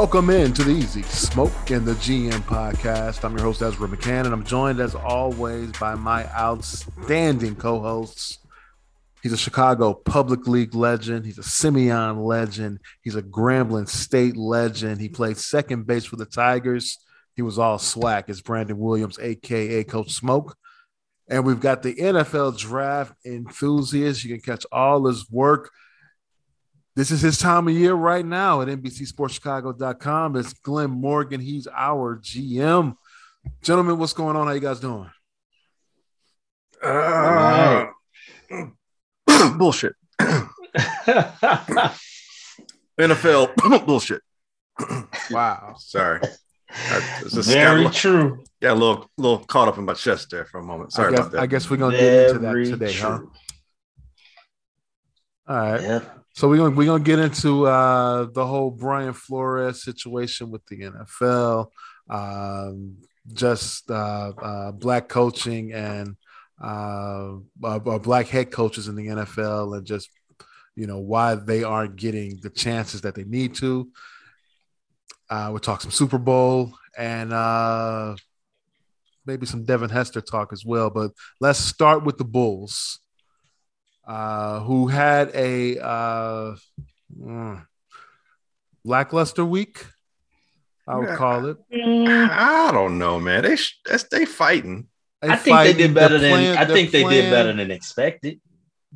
Welcome in to the Easy Smoke and the GM podcast. I'm your host, Ezra McCann, and I'm joined as always by my outstanding co hosts. He's a Chicago Public League legend. He's a Simeon legend. He's a Grambling State legend. He played second base for the Tigers. He was all swag. It's Brandon Williams, aka Coach Smoke. And we've got the NFL draft enthusiast. You can catch all his work this is his time of year right now at NBCSportsChicago.com. It's Glenn Morgan. He's our GM. Gentlemen, what's going on? How you guys doing? Uh, bullshit. NFL bullshit. Wow. Sorry. Very got true. Yeah, a little, little caught up in my chest there for a moment. Sorry I guess, about that. I guess we're gonna get into that today, true. huh? All right. Yep. So we're gonna we're gonna get into uh, the whole Brian Flores situation with the NFL, um, just uh, uh, black coaching and uh, uh, black head coaches in the NFL, and just you know why they aren't getting the chances that they need to. Uh, we'll talk some Super Bowl and maybe some Devin Hester talk as well. But let's start with the Bulls uh, who had a uh, mm, lackluster week. I would call it. I don't know, man. They they fighting. They I think fighting. they did better than I think they did better than expected.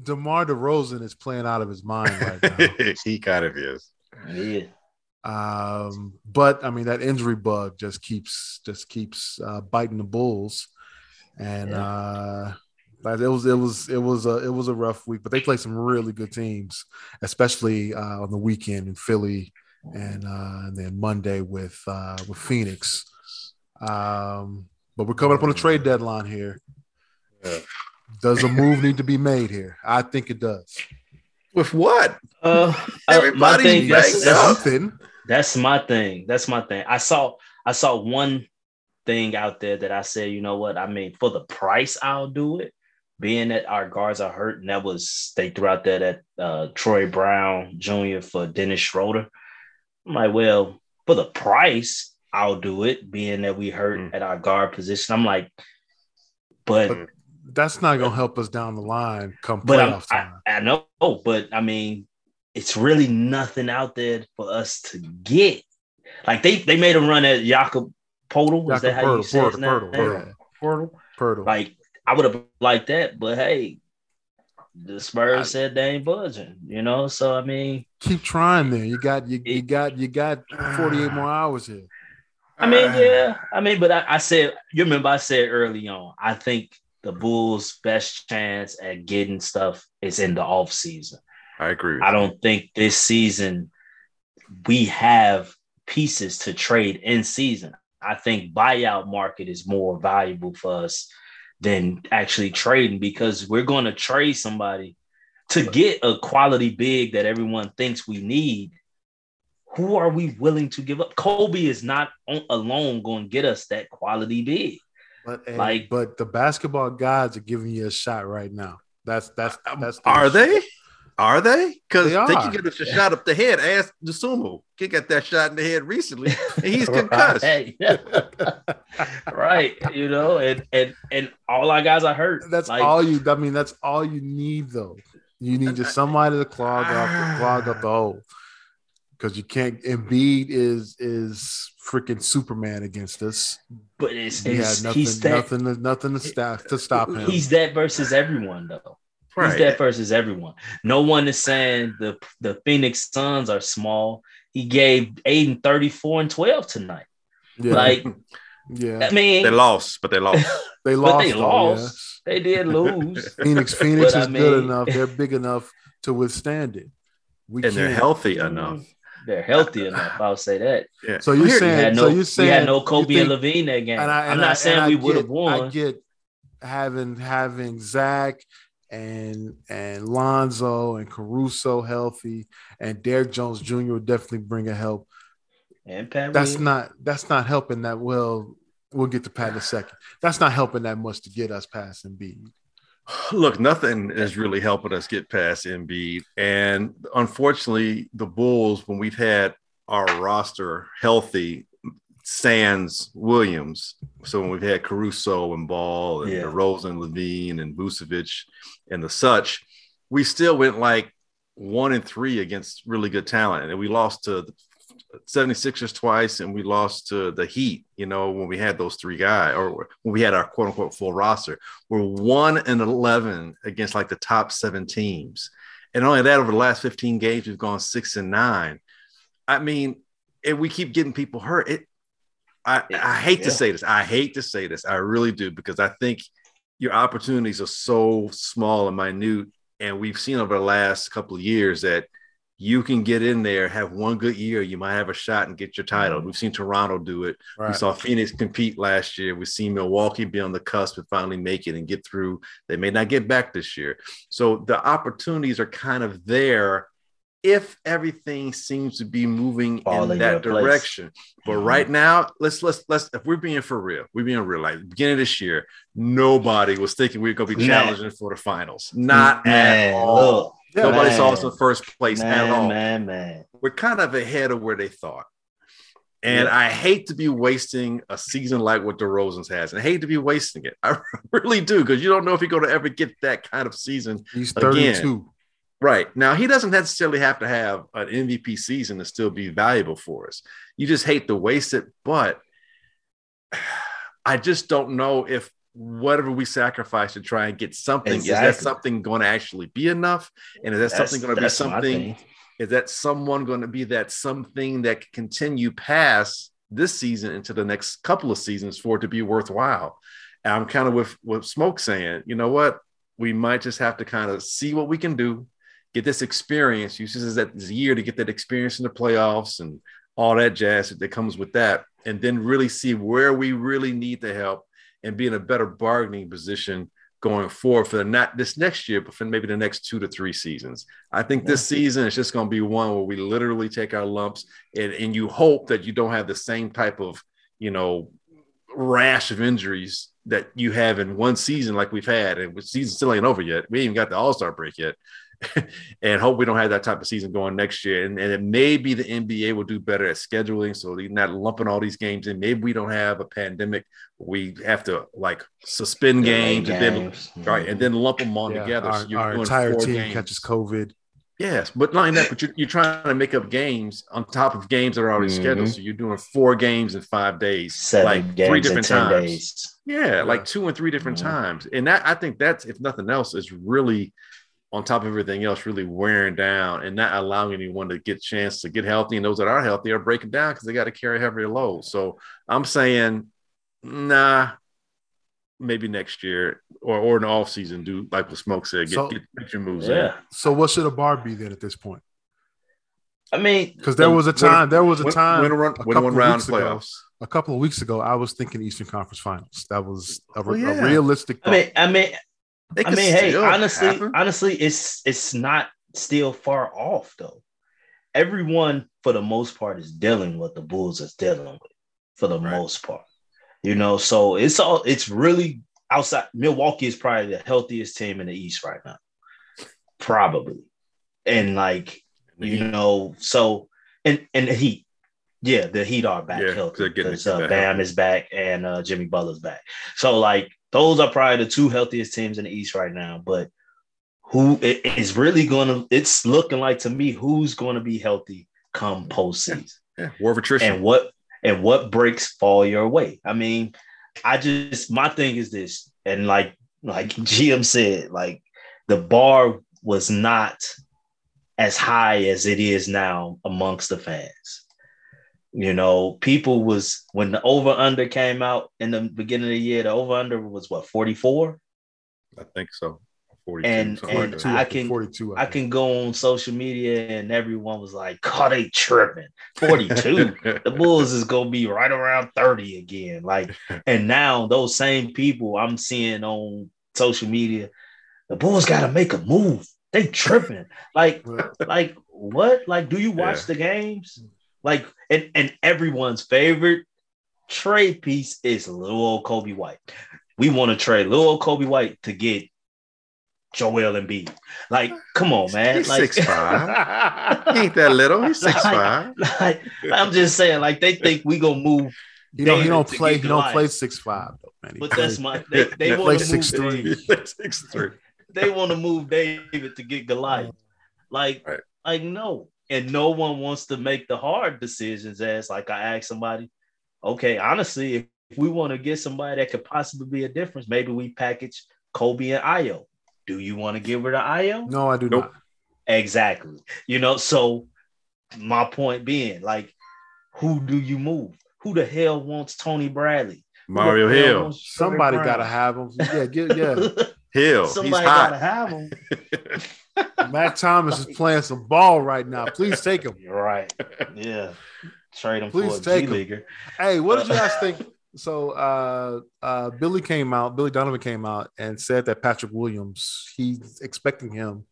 DeMar DeRozan is playing out of his mind right now. he kind of is. Yeah. Um, but I mean that injury bug just keeps just keeps uh, biting the Bulls, and yeah. uh, it was it was it was a it was a rough week, but they played some really good teams, especially uh, on the weekend in Philly, and uh, and then Monday with uh, with Phoenix. Um, but we're coming up on a trade deadline here. Yeah. Does a move need to be made here? I think it does. With what? Uh, Everybody that's, that's, something. That's my thing. That's my thing. I saw I saw one thing out there that I said, you know what? I mean, for the price, I'll do it being that our guards are hurt, and that was they threw out that uh, Troy Brown Jr. for Dennis Schroeder. I'm like, well, for the price, I'll do it. Being that we hurt mm. at our guard position, I'm like, but, but that's not gonna help us down the line come playoff time. I, I know, but I mean, it's really nothing out there for us to get. Like they they made a run at Jakob Poeltl. Is that how you say Poeltl, Poeltl. Poeltl. Like I would have liked that, but hey, the Spurs I, said they ain't budging, you know. So I mean, keep trying. There, you got you, you got you got forty eight more hours here. I mean, uh, yeah, I mean, but I, I, said you remember I said early on. I think the Bulls' best chance at getting stuff is in the off season. I agree. I don't think this season we have pieces to trade in season. I think buyout market is more valuable for us than actually trading because we're going to trade somebody to get a quality big that everyone thinks we need. Who are we willing to give up? Coby is not on, alone going to get us that quality big. But like, but the basketball gods are giving you a shot right now. That's that's that's. Are they? Are they? Because they, they, can get us a shot up the head. Ask the sumo. He got that shot in the head recently, and he's concussed. right. You know, and and and all our guys are hurt. That's like, all you. I mean, that's all you need, though. You need just somebody to clog up, clog up the hole. Because you can't. Embiid is is freaking Superman against us. But it's, it's nothing, he's that, nothing, nothing to stop to stop him. He's that versus everyone, though. Right. He's that versus everyone. No one is saying the the Phoenix Suns are small. He gave Ayton 34 and 12 tonight. Yeah. Like, yeah. I mean, they lost, but they lost. they lost. they lost. They did lose. Phoenix, Phoenix is I mean, good enough. They're big enough to withstand it. We and can't. they're healthy enough. They're healthy enough. I'll say that. Yeah. So you're saying, no, so you're saying we had no Coby think, and LaVine that game. And I, am not I, saying we would have won. I get having having Zach and and Lonzo and Caruso healthy, and Derrick Jones Jr. will definitely bring a help. And Pat that's Williams. not that's not helping that well. We'll get to Pat in a second. That's not helping that much to get us past Embiid. Look, nothing is really helping us get past Embiid, and unfortunately, the Bulls when we've had our roster healthy sans Williams. So when we've had Caruso and Ball and yeah. Rosen, LaVine and Vucevic and the such, we still went like one and three against really good talent. And we lost to the 76ers twice and we lost to the Heat, you know, when we had those three guys or when we had our quote unquote full roster. We're one and 11 against like the top seven teams. And only that over the last 15 games, we've gone six and nine. I mean, and we keep getting people hurt. It, I, I hate yeah. to say this. I hate to say this. I really do because I think your opportunities are so small and minute. And we've seen over the last couple of years that – you can get in there, have one good year, you might have a shot and get your title. Mm-hmm. We've seen Toronto do it. Right. We saw Phoenix compete last year. We've seen Milwaukee be on the cusp and finally make it and get through. They may not get back this year. So the opportunities are kind of there if everything seems to be moving Fall in that direction. Place. But mm-hmm. right now, let's let's let's if we're being for real, we're being real. Like beginning of this year, nobody was thinking we are gonna be challenging for the finals. Not Man, at all. Look Nobody man. saw us in first place man, at all. Man, man. We're kind of ahead of where they thought. And I hate to be wasting a season like what the DeRozan's has. And I hate to be wasting it. I really do, because you don't know if you're going to ever get that kind of season. He's 32. Again. Right. Now, he doesn't necessarily have to have an MVP season to still be valuable for us. You just hate to waste it. But I just don't know if whatever we sacrifice to try and get something exactly. is that something going to actually be enough and is that that's, something going to be something is that someone going to be that something that can continue past this season into the next couple of seasons for it to be worthwhile and i'm kind of with with smoke saying you know what we might just have to kind of see what we can do get this experience uses that this year to get that experience in the playoffs and all that jazz that comes with that and then really see where we really need the help and be in a better bargaining position going forward for the not this next year, but for maybe the next two to three seasons. I think this season is just going to be one where we literally take our lumps and, and you hope that you don't have the same type of, you know, rash of injuries that you have in one season like we've had. And the season still ain't over yet. We ain't even got the All Star break yet. and hope we don't have that type of season going next year. And, and it maybe the NBA will do better at scheduling, so they're not lumping all these games in. Maybe we don't have a pandemic. We have to like suspend games, games, and then mm-hmm. right and then lump them all yeah, together. Our, so our entire team games. catches COVID. Yes, but not only that, but you're, you're trying to make up games on top of games that are already mm-hmm. scheduled. So you're doing four games in five days, Seven like three different times. Days. Yeah, yeah, like two and three different mm-hmm. times. And that I think that's if nothing else is really on top of everything else, really wearing down and not allowing anyone to get chance to get healthy. And those that are healthy are breaking down because they got to carry heavier loads. So I'm saying, nah, maybe next year or, or in the off season, do like what Smoke said, get, so, get, get your moves yeah. in. So what should a bar be then at this point? I mean, because there was a time, there was a time, win, win, win, one round playoffs. Ago, a couple of weeks ago, I was thinking Eastern Conference Finals. That was a, oh, yeah. a realistic. Thought. I mean, I mean, I mean, hey, honestly, happen. honestly, it's it's not still far off though. Everyone, for the most part, is dealing with the Bulls is dealing with, for the right. most part. You know, so it's all it's really outside. Milwaukee is probably the healthiest team in the East right now, probably, and like you know, so and and the Heat, yeah, the Heat are back yeah, healthy because uh, Bam is back and uh, Jimmy Butler's back. So like those are probably the two healthiest teams in the East right now. But who is really going to? It's looking like to me who's going to be healthy come postseason. Yeah, yeah. war of attrition. And what and what breaks fall your way? I mean, I just my thing is this, and like like GM said, like the bar was not as high as it is now amongst the fans. You know, people was when the over under came out in the beginning of the year, the over under was what 44? I think so. 42, and, and like I can 42, I, I, can go on social media and everyone was like, "God, they tripping." 42. the Bulls is gonna be right around 30 again. Like, and now those same people I'm seeing on social media, the Bulls got to make a move. They tripping. Like, like what? Like, do you watch yeah. the games? Like, and, and everyone's favorite trade piece is little old Coby White. We want to trade little old Coby White to get Joel Embiid. Like, come on, man. He's like six five. ain't that little. He's six five. Like, I'm just saying, like they think we gonna move. You know, he don't play. He don't play six five though, man. He but that's my. They, they want to six three. Six three. They want to move David to get Goliath. Like, right. like no, and no one wants to make the hard decisions. As like I asked somebody, okay, honestly, if, if we want to get somebody that could possibly be a difference, maybe we package Coby and Ayo. Do you want to get rid of Ayo? No, I do nope. not. Exactly. You know, so my point being, like, who do you move? Who the hell wants Tony Bradley? Mario Hill. Somebody got to have him. Yeah, get, yeah. Hill. Somebody got to have him. Matt Thomas is playing some ball right now. Please take him. You're right. Yeah. Trade him Please for a take G leaguer. Hey, what did you guys think so uh, uh, Billy came out, Billy Donovan came out and said that Patrick Williams, he's expecting him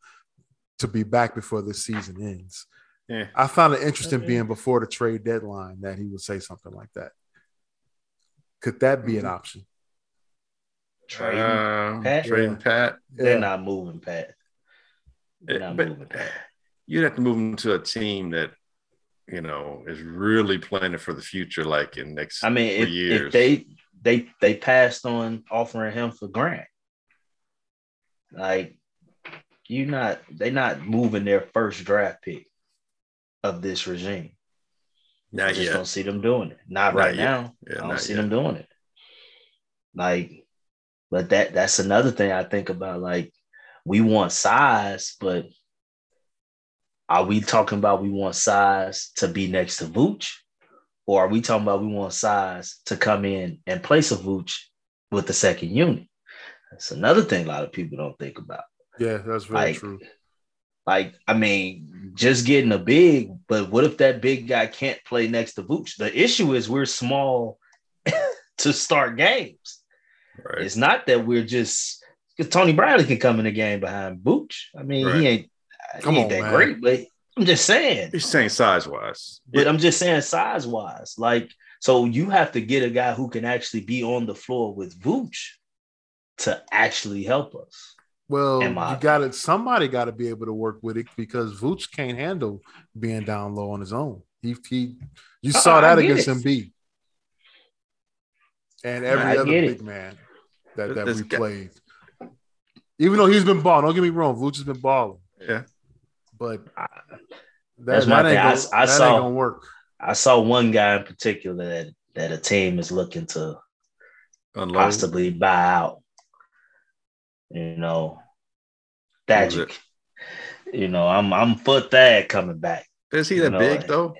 to be back before the season ends. Yeah. I found it interesting okay. being before the trade deadline that he would say something like that. Could that be an mm-hmm. option? Trading uh, Pat? Trading Pat? They're yeah. not moving Pat. They're not but moving Pat. You'd have to move him to a team that you know, is really planning for the future, like in next. I mean, if, years. if they they they passed on offering him for Grant, like you not they not moving their first draft pick of this regime. Not I just yet. don't see them doing it. Not, not right yet. now. Yeah, I don't see yet. them doing it. Like, but that that's another thing I think about. Like, we want size, but are we talking about we want size to be next to Vooch? Or are we talking about we want size to come in and place a Vooch with the second unit? That's another thing a lot of people don't think about. Yeah, that's very like, true. Like, I mean, just getting a big, but what if that big guy can't play next to Vooch? The issue is we're small to start games. Right. It's not that we're just because Tony Bradley can come in the game behind Vooch. I mean, right. he ain't Come ain't on, that man. great, but I'm just saying. You're saying size wise. But I'm just saying size wise. Like, so you have to get a guy who can actually be on the floor with Vooch to actually help us. Well, you got it. Somebody got to be able to work with it because Vooch can't handle being down low on his own. He, he you uh-uh, saw that against Embiid and every I other big man that, that we played. Even though he's been balling, don't get me wrong, Vooch has been balling. Yeah, but that, that's my thing. Gonna, I, I saw gonna work. I saw one guy in particular that that a team is looking to Unload. possibly buy out. You know, Magic. You know, I'm I'm for that coming back. Is he that know, big eh, though?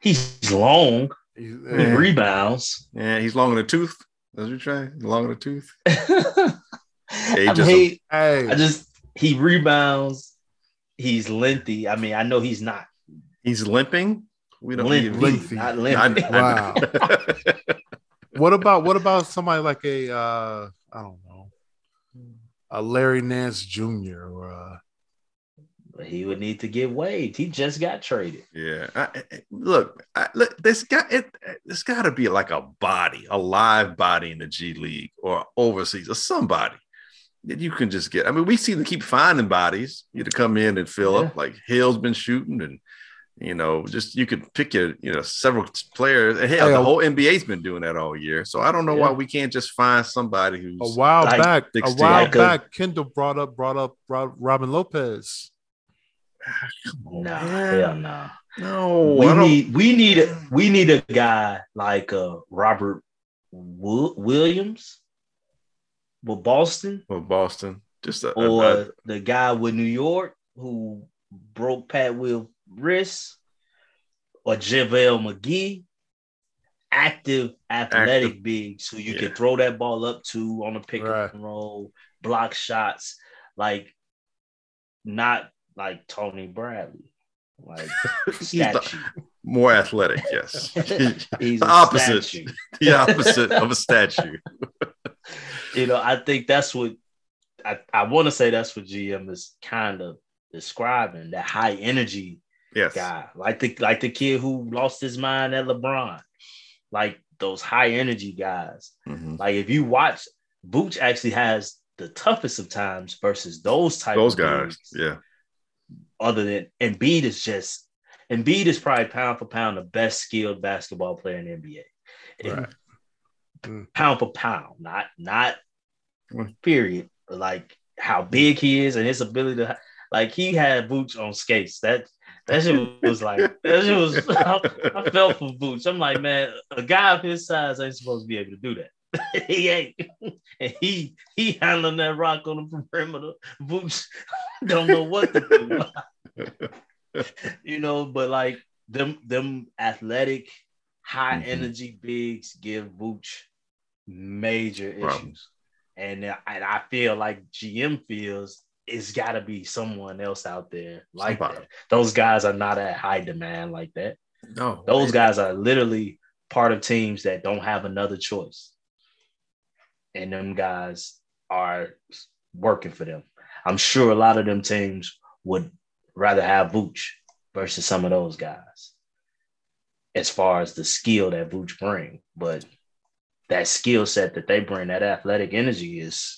He's long. He's, he eh. rebounds. Yeah, he's long in the tooth. That's what you're trying. Long in the tooth. I, mean, I just he rebounds he's lengthy. I mean, I know he's not. He's limping. We don't lengthy, lengthy. not limping. wow. what about what about somebody like a uh, I don't know, a Larry Nance Jr. or a he would need to get waived. He just got traded. Yeah. I, look, I, look, this got it. There's got to be like a body, a live body in the G League or overseas or somebody that you can just get. I mean, we see them keep finding bodies you to come in and fill yeah. up. Like Hill's been shooting, and you know, just you could pick your, you know, several players. And hell, the whole NBA's been doing that all year. So I don't know yeah. why we can't just find somebody who's a while like back. 16. A while back, Kendall brought up brought up Robin Lopez. No, hell no. No, we need we need a we need a guy like uh Robert Williams with Boston. With Boston. Just a, or a, a, the guy with New York who broke Pat Will wrist, or JaVale McGee, active athletic active. bigs who you yeah. can throw that ball up to on a pick right. and roll, block shots, like not like Tony Bradley. Like statue. more athletic, yes. He's the opposite. Statue. The opposite of a statue you know, I think that's what I, I want to say that's what GM is kind of describing that high energy yes. guy, like the like the kid who lost his mind at LeBron, like those high energy guys. Mm-hmm. Like if you watch, Vooch actually has the toughest of times versus those type those guys. yeah. Other than Embiid is just Embiid is probably pound for pound the best skilled basketball player in the NBA. Right. Mm. Pound for pound, not not mm. period. Like how big he is and his ability to like he had boots on skates. That that shit was like that shit was I, I felt for boots. I'm like, man, a guy of his size ain't supposed to be able to do that. he ain't. And he he handling that rock on the perimeter. Boots don't know what to do. you know, but like them them athletic, high mm-hmm. energy bigs give Vooch major issues. And, and I feel like GM feels it's got to be someone else out there like Somebody. that. Those guys are not at high demand like that. No, those guys are literally part of teams that don't have another choice and them guys are working for them. I'm sure a lot of them teams would rather have Vooch versus some of those guys as far as the skill that Vooch bring. But that skill set that they bring, that athletic energy is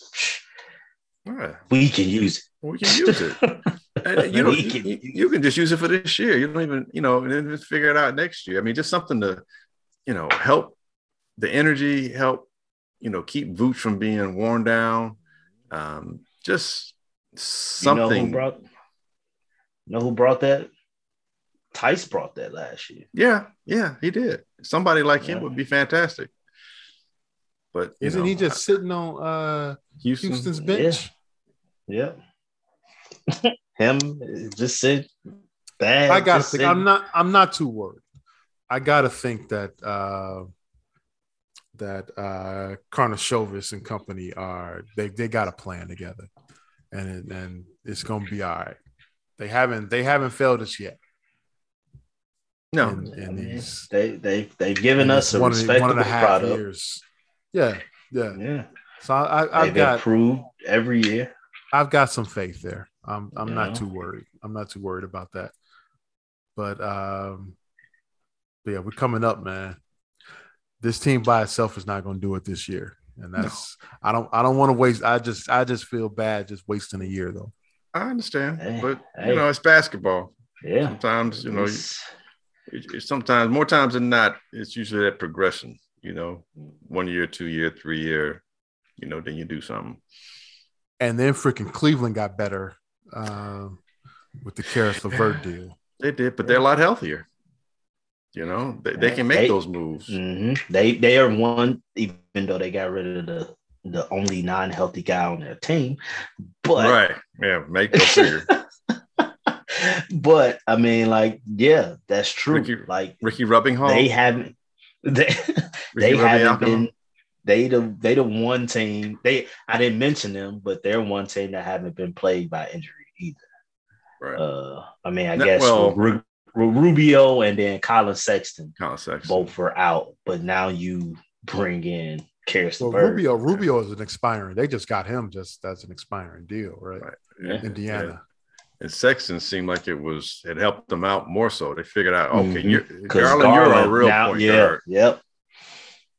right. we can use it. We can use it. you know, can you, you, can just use it for this year. You don't even, you know, and then just figure it out next year. I mean, just something to, you know, help the energy, help you know, keep Vooch from being worn down. Um, just something. You know who brought, you know who brought that? Theis brought that last year. Yeah, yeah, he did. Somebody like yeah. him would be fantastic. But isn't know, he just I, sitting on uh Houston? Houston's bench? Yeah. yeah. him just sit bad. I gotta think. I'm not. I'm not too worried. I gotta think that. uh that uh Karnisovas and company are they they got a plan together, and and it's gonna be all right. They haven't they haven't failed us yet. No, in, in these, they they they've given us a one respectable one and a half product. years. Yeah, yeah, yeah. So I, I have got improved every year. I've got some faith there. I'm I'm yeah. not too worried. I'm not too worried about that. But um, but yeah, we're coming up, man this team by itself is not going to do it this year, and that's no. I don't I don't want to waste. I just I just feel bad just wasting a year though. I understand, hey, but hey. you know it's basketball. Yeah. Sometimes you know, it, sometimes more times than not, it's usually that progression. You know, one year, two year, three year. You know, then you do something. And then freaking Cleveland got better uh, with the Caris LeVert deal. They did, but they're a lot healthier. You know, they, they can make they, those moves. Mm-hmm. They they are one, even though they got rid of the the only non-healthy guy on their team. But right, yeah, make those figure. but I mean, like, yeah, that's true. Ricky, like Ricky Rubbingham, they haven't they they haven't been they the they the one team they I didn't mention them, but they're one team that haven't been plagued by injury either. Right. Uh, I mean, I guess well, Rubio and then Collin Sexton. Collin Sexton. Both were out, but now you bring in Caris well, Rubio. Rubio is an expiring. They just got him just as an expiring deal, right? right. Yeah. Indiana. Yeah. And Sexton seemed like it was it helped them out more so. They figured out, okay, mm-hmm. you're, Garland, Garland, you're a real now, point yeah, guard. Yep.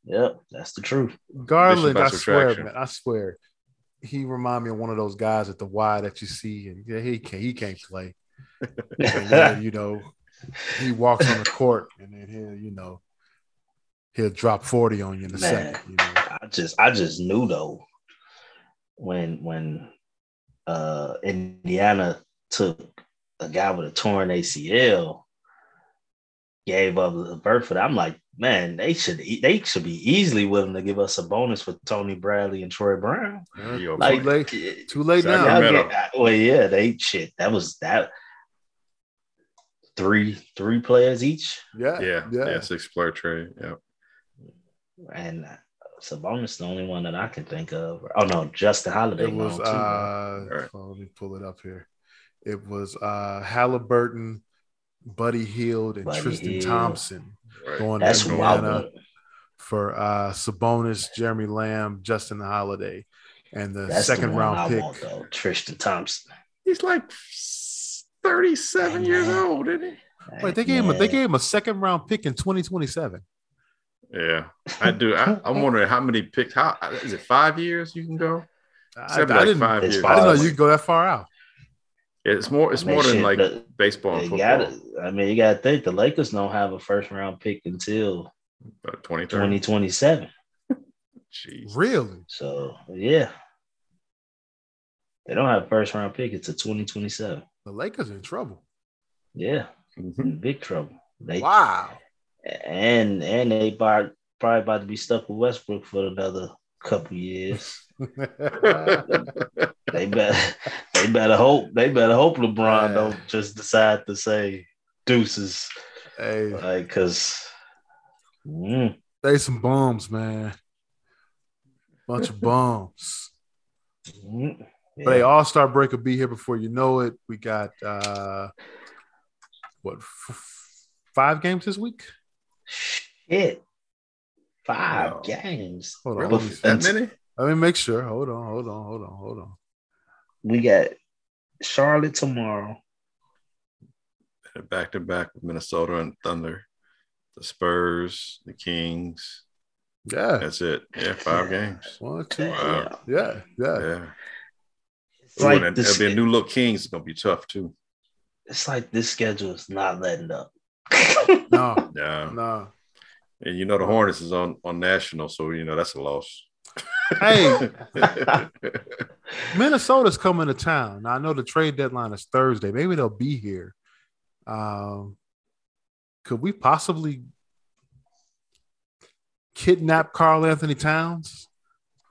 Yep, that's the truth. Garland, I swear, man, I swear, he remind me of one of those guys at the Y that you see, and yeah, he can't, he can't play. yeah, you know, he walks on the court and then he'll, you know, he'll drop 40 on you in a Man, second. You know? I just I just knew though when when uh Indiana took a guy with a torn ACL, gave up the birth for that. I'm like, man, they should they should be easily willing to give us a bonus for Tony Bradley and Troy Brown. Yeah, like, too late, too late now. Get, well, yeah, they shit. That was that three three players each. Yeah, yeah, yeah, yeah six player trade. Yeah, and uh, Sabonis the only one that I can think of. Oh no, Justin Holiday. It was. Uh, right. let me pull it up here. It was uh, Halliburton, Buddy Hield, and Buddy Tristan Hield. Thompson right. going That's to Indiana for uh, Sabonis, Jeremy Lamb, Justin Holiday, and the That's second the round I pick. Want, Tristan Thompson. He's like 37 years old, isn't he? Wait, they gave him a, they gave him a second round pick in 2027. Yeah, I do. I, am wondering how many picks. How is it? Five years you can go. I, I, didn't, five years. I didn't know you could go that far out. It's more. It's I mean, more than like baseball and football. Gotta, I mean, you got to think the Lakers don't have a first round pick until 2027. Jeez. Really? So yeah, they don't have a first round pick. It's a 2027. The Lakers are in trouble. Yeah, mm-hmm. big trouble. They, wow. And and they probably about to be stuck with Westbrook for another couple years. they better they better hope they better hope LeBron yeah. don't just decide to say deuces. Hey, like because mm. they some bums, man. Bunch of bums. Mm. Yeah. But a All Star break will be here before you know it. We got uh what f- five games this week? Shit, five wow. games. Hold on, really? that many? Let me make sure. Hold on, hold on, hold on, hold on. We got Charlotte tomorrow. Back to back with Minnesota and Thunder, the Spurs, the Kings. Yeah, that's it. Yeah, five games. One, two, wow. yeah, yeah, yeah. It's like and it'll be a new look Kings. It's gonna be tough too. It's like this schedule is not letting up. no, yeah, no. And you know the Hornets is on on national, so you know that's a loss. Hey, Minnesota's coming to town. Now, I know the trade deadline is Thursday. Maybe they'll be here. Um, could we possibly kidnap Karl-Anthony Towns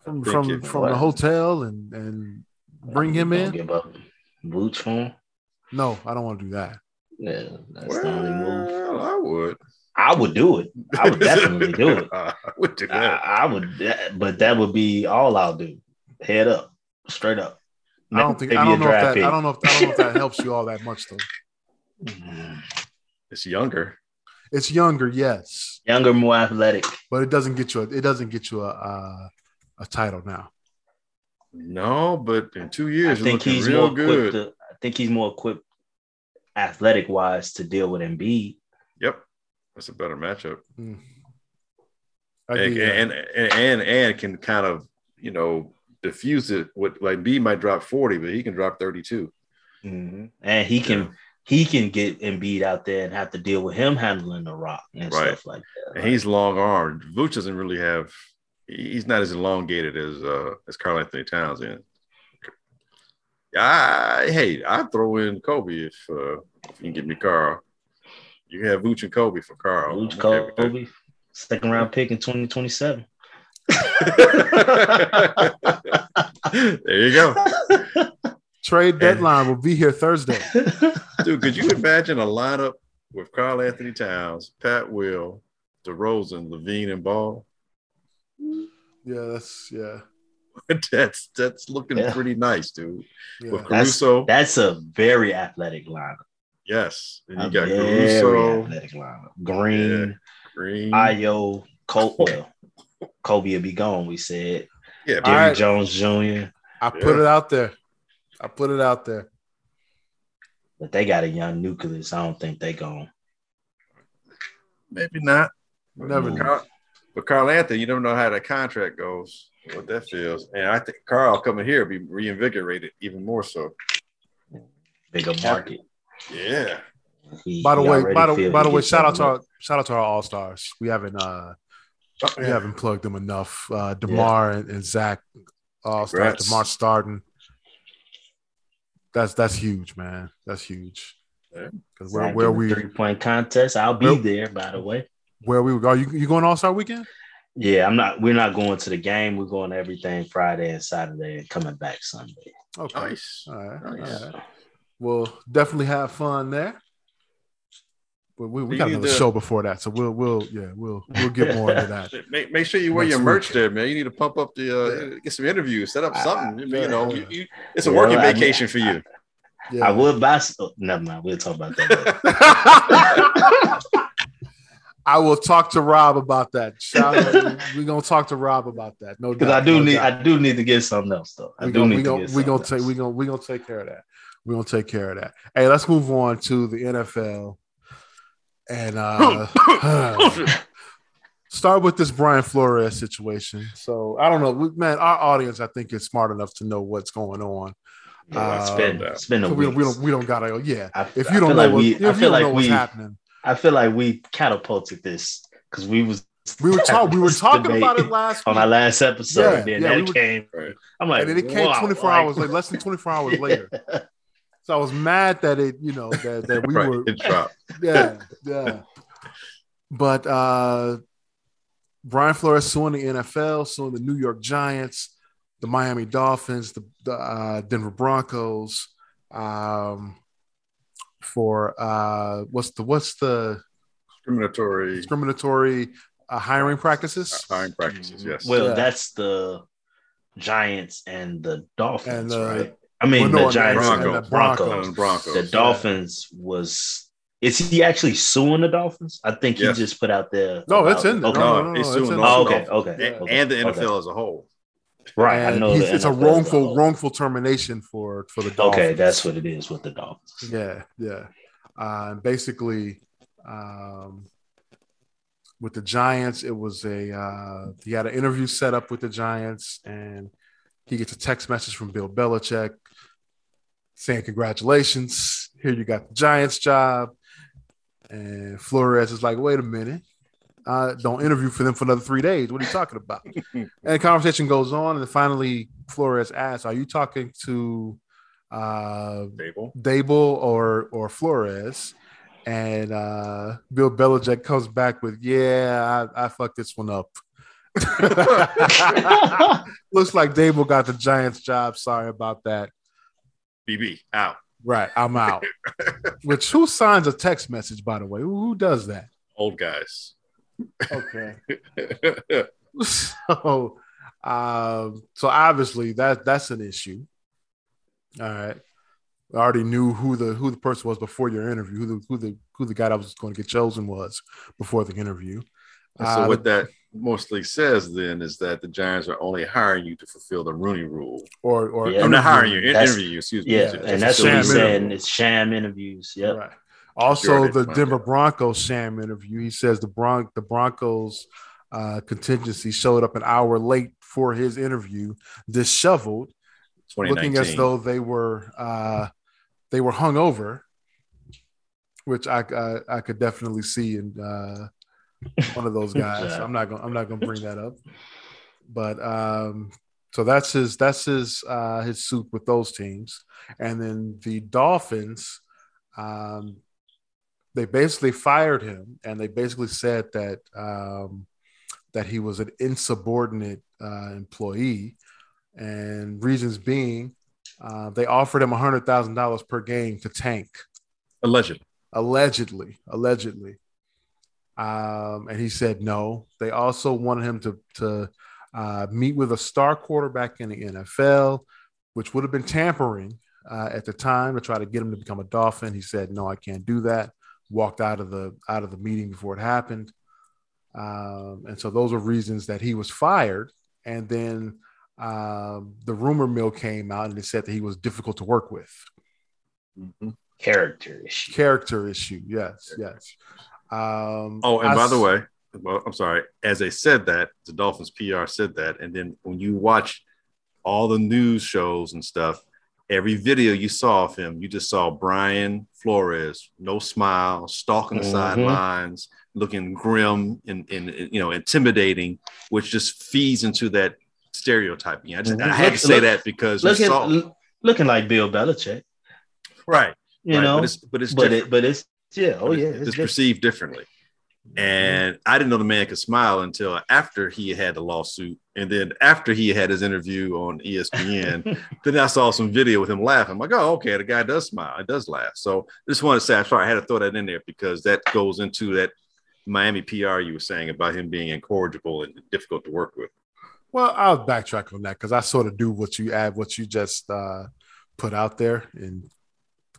from from, from the hotel and and bring him in? Give up Vooch for him? No, I don't want to do that. Yeah, that's well, the only move. I would. I would do it. I would definitely do it. I would do that. I, I, would, but that would be all I'll do. Head up, straight up. I don't think. I don't know if that. Pick. I don't know. If, I don't know if that helps you all that much though. It's younger. It's younger, yes. Younger, more athletic. But it doesn't get you. A, it doesn't get you a a, a title now. No, but in two years, I think he's real more good. To, I think he's more equipped, athletic wise, to deal with Embiid. Yep. That's a better matchup. Mm. And, and, and, and and can kind of you know diffuse it. With like B might drop forty, but he can drop thirty two. Mm-hmm. And he can yeah. he can get Embiid out there and have to deal with him handling the rock and right. stuff like that. And he's long armed. Vooch doesn't really have. He's not as elongated as uh as Karl-Anthony Towns is. I hey, I'd throw in Coby if uh, if you can get me Karl. You have Vooch and Coby for Karl. Vooch, Coby, second round pick in 2027. there you go. Trade deadline will be here Thursday. Dude, could you imagine a lineup with Karl-Anthony Towns, Pat Will, DeRozan, LaVine, and Ball? Yeah, that's yeah. that's that's looking yeah. pretty nice, dude. Yeah. With Caruso, that's, that's, a very athletic lineup. Yes. And you got Caruso. Green, yeah. Green. Ayo, Coby. Well, Coby will be gone, we said. Yeah, Jerry right. Jones Jr. I put it out there. I put it out there. But they got a young nucleus. I don't think they going. Maybe not. Never Karl, but Karl-Anthony, you don't know how that contract goes, what that feels. And I think Karl coming here be reinvigorated even more so. Bigger market. Yeah. He, by the way, by the by the way, shout out to our shout out to our all stars. We haven't uh oh, yeah. we haven't plugged them enough. Uh DeMar yeah. and, and, Zach all stars. DeMar starting. That's that's huge, man. That's huge. Because where where we three point contest, I'll be where, there. By the way, where we are you you going All Star Weekend? Yeah, I'm not. We're not going to the game. We're going to everything Friday and Saturday, and coming back Sunday. Okay. Nice. All right. Nice. All right we'll definitely have fun there. But we, we got another to, show before that, so we'll we'll yeah we'll we'll get more into that. Make, make sure you wear your merch week. there, man. You need to pump up the uh, yeah. get some interviews, set up something. I, you know, you, you, it's a working well, vacation I mean, for you. Yeah. I would buy. Oh, never mind. We'll talk about that. I will talk to Rob about that. We're gonna talk to Rob about that. No, because I do no need doubt. I do need to get something else though. I we do gonna, need we to gonna, get we gonna take we gonna we gonna take care of that. We're gonna take care of that. Hey, let's move on to the NFL. And uh start with this Brian Flores situation. So I don't know, man. Our audience, I think, is smart enough to know what's going on. Yeah, it's been it's been a so we, don't, we don't we don't gotta yeah. I, if you don't know like what, we, I feel like we, happening, I feel like we catapulted this because we was we were talking we were talking about it last on our last episode. Yeah, and then yeah, that we came. I'm like, and then it came wow, 24 like, hours like less than 24 hours later. So I was mad that it, you know, that, that we right, were Yeah, yeah. But uh Brian Flores suing the NFL, suing the New York Giants, the Miami Dolphins, the, the uh, Denver Broncos, um, for uh, what's the what's the discriminatory discriminatory uh, hiring practices? Uh, hiring practices, yes. Well, yeah. that's the Giants and the Dolphins, and, uh, right? I mean, well, no, the Giants and, and the Broncos. And Broncos. The Dolphins yeah. was. Is he actually suing the Dolphins? I think he yes. just put out there. No, it's in there. Okay. No, no, no, he's suing oh, okay, okay, and, and, the NFL okay. as a whole. Right, and I know. it's a wrongful, wrongful termination for for the Dolphins. Okay, that's what it is with the Dolphins. Yeah, yeah. Uh, basically, um, with the Giants, it was a uh, he had an interview set up with the Giants, and he gets a text message from Bill Belichick saying, Congratulations, here you got the Giants job. And Flores is like, Wait a minute. Uh, don't interview for them for another three days. What are you talking about? and the conversation goes on, and finally Flores asks, "Are you talking to uh, Daboll, Daboll or or Flores?" And uh, Bill Belichick comes back with, "Yeah, I, I fucked this one up." Looks like Daboll got the Giants job. Sorry about that. BB out. Right, I'm out. Which who signs a text message, by the way? Who, who does that? Old guys. Okay. so, um, so obviously that that's an issue. All right. I already knew who the who the person was before your interview, who the who the who the guy that was going to get chosen was before the interview. And so uh, what that mostly says then is that the Giants are only hiring you to fulfill the Rooney Rule, or or yeah. I'm not hiring you, interview you. Excuse me. Yeah, and that's what he's saying. It's sham interviews. Yeah. Right. Also, the Denver Broncos sham interview. He says the Bron the Broncos uh, contingency showed up an hour late for his interview, disheveled, looking as though they were uh, they were hungover, which I, I, I could definitely see in uh, one of those guys. I'm not gonna I'm not gonna bring that up, but um, so that's his that's his uh, his suit with those teams, and then the Dolphins. Um, they basically fired him and they basically said that um, that he was an insubordinate uh, employee. And reasons being uh, they offered him $100000 per game to tank. Allegedly. Allegedly. Allegedly. Um, and he said no. They also wanted him to to uh, meet with a star quarterback in the nfl which would have been tampering uh, at the time to try to get him to become a dolphin. He said no i can't do that walked out of the out of the meeting before it happened. Um, and so those are reasons that he was fired. And then um, the rumor mill came out and it said that he was difficult to work with. Mm-hmm. Character issue. Character issue. Yes. Yes. Um, oh, and I, by the way, well, I'm sorry. As they said that, the Dolphins PR said that, and then when you watch all the news shows and stuff, every video you saw of him, you just saw Brian Flores, no smile, stalking the mm-hmm. sidelines, looking grim and, and, you know intimidating, which just feeds into that stereotyping. I just mm-hmm. I had to say look, that because look at, looking like Bill Belichick, right? You right. know, but it's but it's but, it, but it's yeah, oh yeah, it's, it's perceived differently. And I didn't know the man could smile until after he had the lawsuit. And then after he had his interview on ESPN, then I saw some video with him laughing. I'm like, oh, okay, the guy does smile. It does laugh. So I just want to say, I'm sorry, I had to throw that in there because that goes into that Miami PR you were saying about him being incorrigible and difficult to work with. Well, I'll backtrack on that because I sort of do what you add, what you just uh, put out there and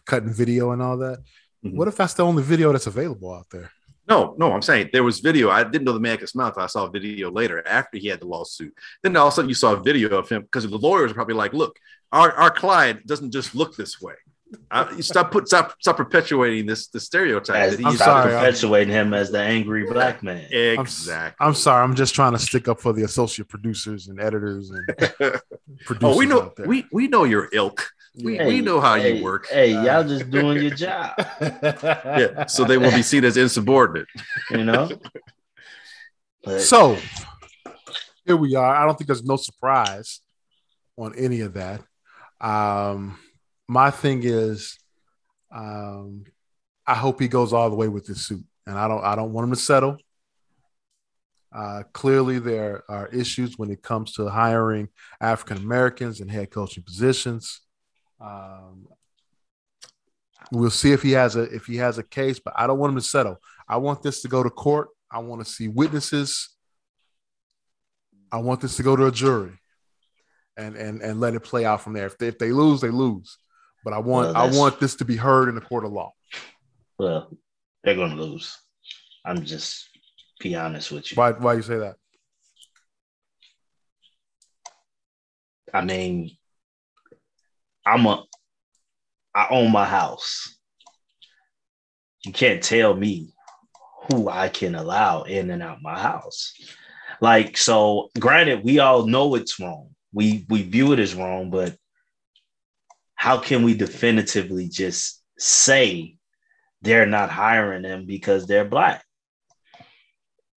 cutting video and all that. Mm-hmm. What if that's the only video that's available out there? No, no, I'm saying there was video. I didn't know the man could smile until I saw a video later after he had the lawsuit. Then all of a sudden you saw a video of him because the lawyers are probably like, look, our, our client doesn't just look this way. I, stop put stop stop perpetuating this the stereotype. As, that I'm sorry, perpetuating I'm, him as the angry black man. Exactly. I'm, I'm, sorry. I'm just trying to stick up for the associate producers and editors and oh, producers. Oh, we know we we know your ilk. We, hey, we know how hey, you work. Hey, y'all just doing your job. yeah, so they won't be seen as insubordinate. You know. But, so here we are. I don't think there's no surprise on any of that. Um, my thing is, um, I hope he goes all the way with this suit, and I don't. I don't want him to settle. Uh, clearly, there are issues when it comes to hiring African Americans in head coaching positions. Um, we'll see if he has a if he has a case, but I don't want him to settle. I want this to go to court. I want to see witnesses. I want this to go to a jury, and and and let it play out from there. If they, if they lose, they lose. But I want well, I want this to be heard in the court of law. Well, they're going to lose. I'm just be honest with you. Why why you say that? I mean, I'm a I own my house. You can't tell me who I can allow in and out my house. Like so, granted, we all know it's wrong. We we view it as wrong, but how can we definitively just say they're not hiring them because they're black?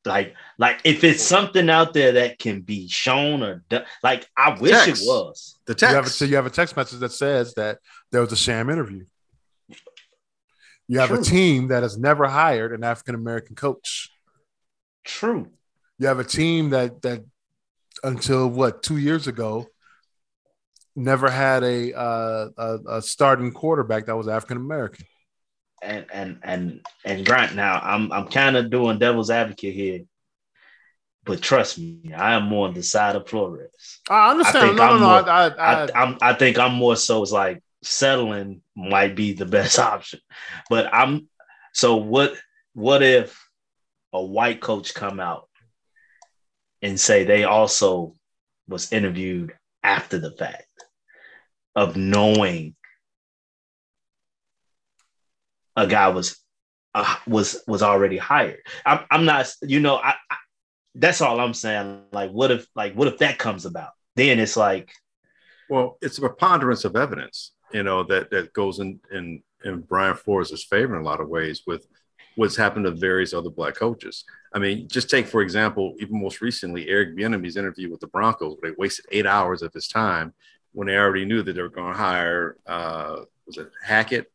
Like, like if it's something out there that can be shown or done, like I wish text. it was. The text. You have, a, so you have a text message that says that there was a sham interview. You have True. a team that has never hired an African American coach. True. You have a team that that until what two years ago never had a, uh, a, a starting quarterback that was African American and and and and Grant. Now I'm I'm kind of doing devil's advocate here, but trust me, I am more on the side of Flores. I understand. I no, no, no. More, I, I, I, I think I'm more so. It's like settling might be the best option, but I'm. So what? What if a white coach come out and say they also was interviewed after the fact of knowing a guy was uh, was was already hired. I'm, I'm not, you know, I, I, that's all I'm saying. Like, what if, like, what if that comes about? Then it's like, well, it's a preponderance of evidence, you know, that that goes in in in Brian Flores' favor in a lot of ways with what's happened to various other black coaches. I mean, just take for example, even most recently, Eric Bieniemy's interview with the Broncos, where they wasted eight hours of his time when they already knew that they were going to hire uh, was it Hackett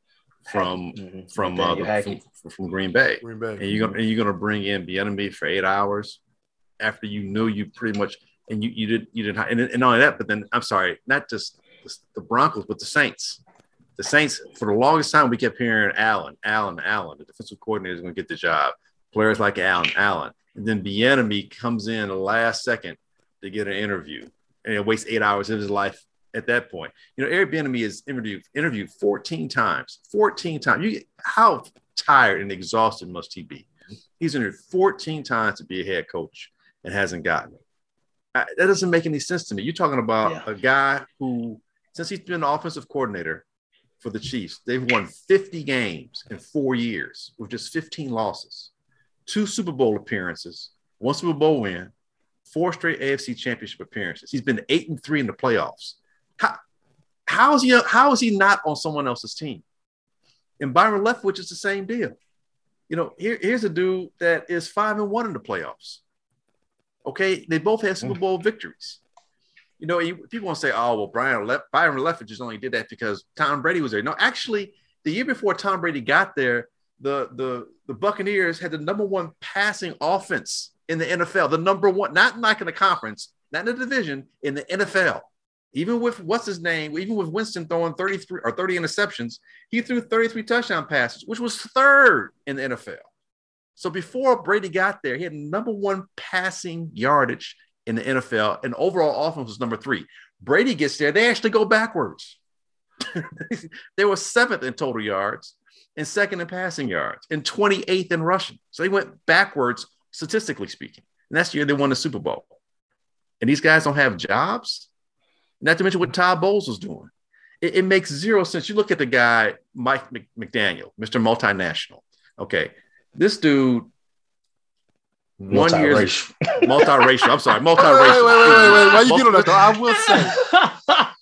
from mm-hmm. from, uh, the, from, from Green Bay. Green Bay. And you're gonna and you're gonna bring in Bieniemy for eight hours after you knew you pretty much and you you did you didn't and, and not only that, but then I'm sorry, not just the Broncos, but the Saints. The Saints for the longest time we kept hearing Allen, Allen, Allen. The defensive coordinator is going to get the job. Players like Allen, Allen, and then Bieniemy comes in the last second to get an interview, and it wastes eight hours of his life at that point. You know, Eric Bieniemy is interviewed interviewed 14 times. 14 times. You how tired and exhausted must he be? He's interviewed 14 times to be a head coach and hasn't gotten it. I, that doesn't make any sense to me. You're talking about yeah. a guy who, since he's been offensive coordinator for the Chiefs, they've won 50 games in four years with just 15 losses, two Super Bowl appearances, one Super Bowl win, four straight AFC championship appearances. He's been eight and three in the playoffs. How, how is he how is he not on someone else's team? And Byron Leftwich is the same deal. You know, here, here's a dude that is five and one in the playoffs. Okay, they both had Super Bowl victories. You know, you, people want to say, "Oh, well, Brian Le- Byron Leftwich only did that because Tom Brady was there." No, actually, the year before Tom Brady got there, the the the Buccaneers had the number one passing offense in the NFL. The number one, not not in the conference, not in the division, in the NFL. Even with what's his name, even with Winston throwing 33 or 30 interceptions, he threw 33 touchdown passes, which was third in the NFL. So before Brady got there, he had number one passing yardage in the NFL, and overall offense was number three. Brady gets there, they actually go backwards. they were seventh in total yards and second in passing yards and 28th in rushing. So they went backwards, statistically speaking. And that's the year they won the Super Bowl. And these guys don't have jobs. Not to mention what Todd Bowles was doing. it, it, makes zero sense. You look at the guy, Mike McDaniel, Mr. Multinational. Okay, this dude. One year, multiracial. I'm sorry, multiracial. Wait, wait, wait, wait, wait. Why you get on that? I will say.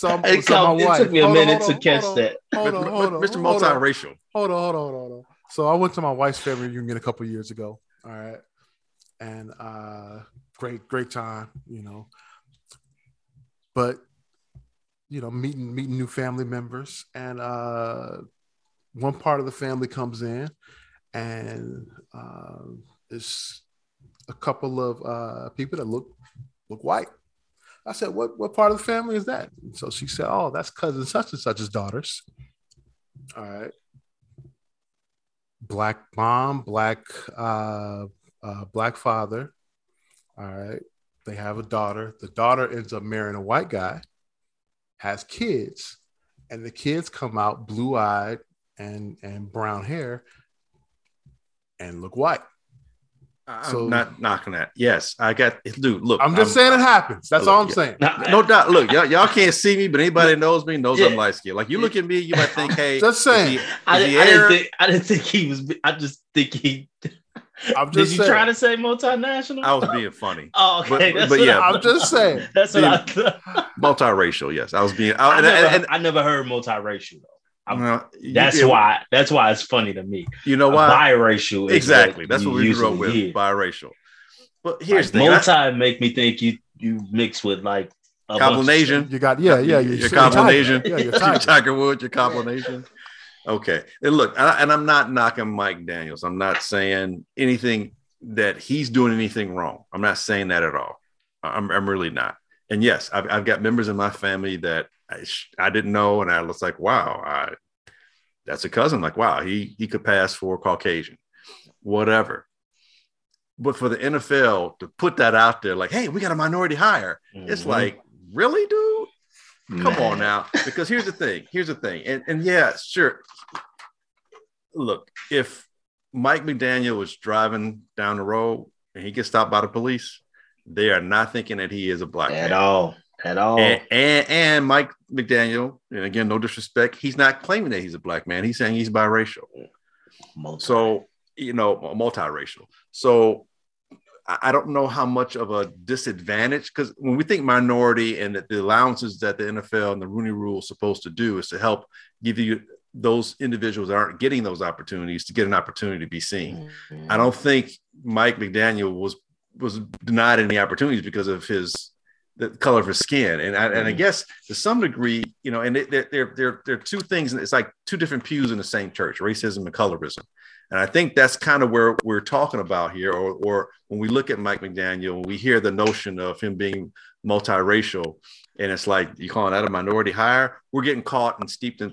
So, it, so my it took me a minute on, to catch on, that. Hold on, hold on, Mr. Multiracial. Hold on, hold on, hold on. So I went to my wife's family reunion a couple years ago. All right, and uh, great, great time, you know. But you know, meeting meeting new family members, and uh, one part of the family comes in, and uh, there's a couple of uh, people that look look white. I said, "What what part of the family is that?" And so she said, "Oh, that's cousin such and such's daughters." All right, black mom, black uh, uh, black father. All right, they have a daughter. The daughter ends up marrying a white guy has kids, and the kids come out blue eyed and and brown hair and look white. I'm so, not knocking that. Yes, I got dude. Look, I'm just I'm, saying it happens. That's look, all I'm yeah. saying. No, no, doubt. Look, y'all, y'all can't see me, but anybody that knows me knows yeah. I'm light skinned. Like you look at me, you might think, hey, just saying. He, I, I, didn't think, I didn't think he was. I just think he I'm just Did you saying. try to say multinational? I was being funny. oh, okay. But, but yeah, I'm just saying. That's what I multiracial. Yes, I was being. I, I, and, never, and, I never heard multiracial though. that's you, why. That's why it's funny to me. You know why? Biracial. Exactly. That's what we grew up with. Hear. Biracial. But here's like, the multi I, make me think you you mix with like a Combination. You got yeah yeah. You're, you're Combination. Yeah, you're Tiger Woods. Your Combination. Okay. And look, and I'm not knocking Mike Daniels. I'm not saying anything that he's doing anything wrong. I'm not saying that at all. I'm, I'm really not. And yes, I've, I've got members in my family that I, I didn't know. And I was like, wow, I, that's a cousin. Like, wow, he, he could pass for Caucasian, whatever. But for the NFL to put that out there, like, hey, we got a minority hire, mm-hmm. it's like, really, dude? Come on now. Because here's the thing. Here's the thing. And, and yeah, sure. Look, if Mike McDaniel was driving down the road and he gets stopped by the police, they are not thinking that he is a black at man. all. At all. And, and, and Mike McDaniel, and again, no disrespect, he's not claiming that he's a black man. He's saying he's biracial. Multi. So, you know, multiracial. So I don't know how much of a disadvantage because when we think minority and that the allowances that the NFL and the Rooney Rule is supposed to do is to help give you those individuals that aren't getting those opportunities to get an opportunity to be seen. Mm-hmm. I don't think Mike McDaniel was was denied any opportunities because of his the color of his skin. And I, mm-hmm. and I mm-hmm. guess to some degree, you know, and there there they're, they're two things. And it's like two different pews in the same church, racism and colorism. And I think that's kind of where we're talking about here, or, or when we look at Mike McDaniel, we hear the notion of him being multiracial, and it's like you calling that a minority hire. We're getting caught and steeped in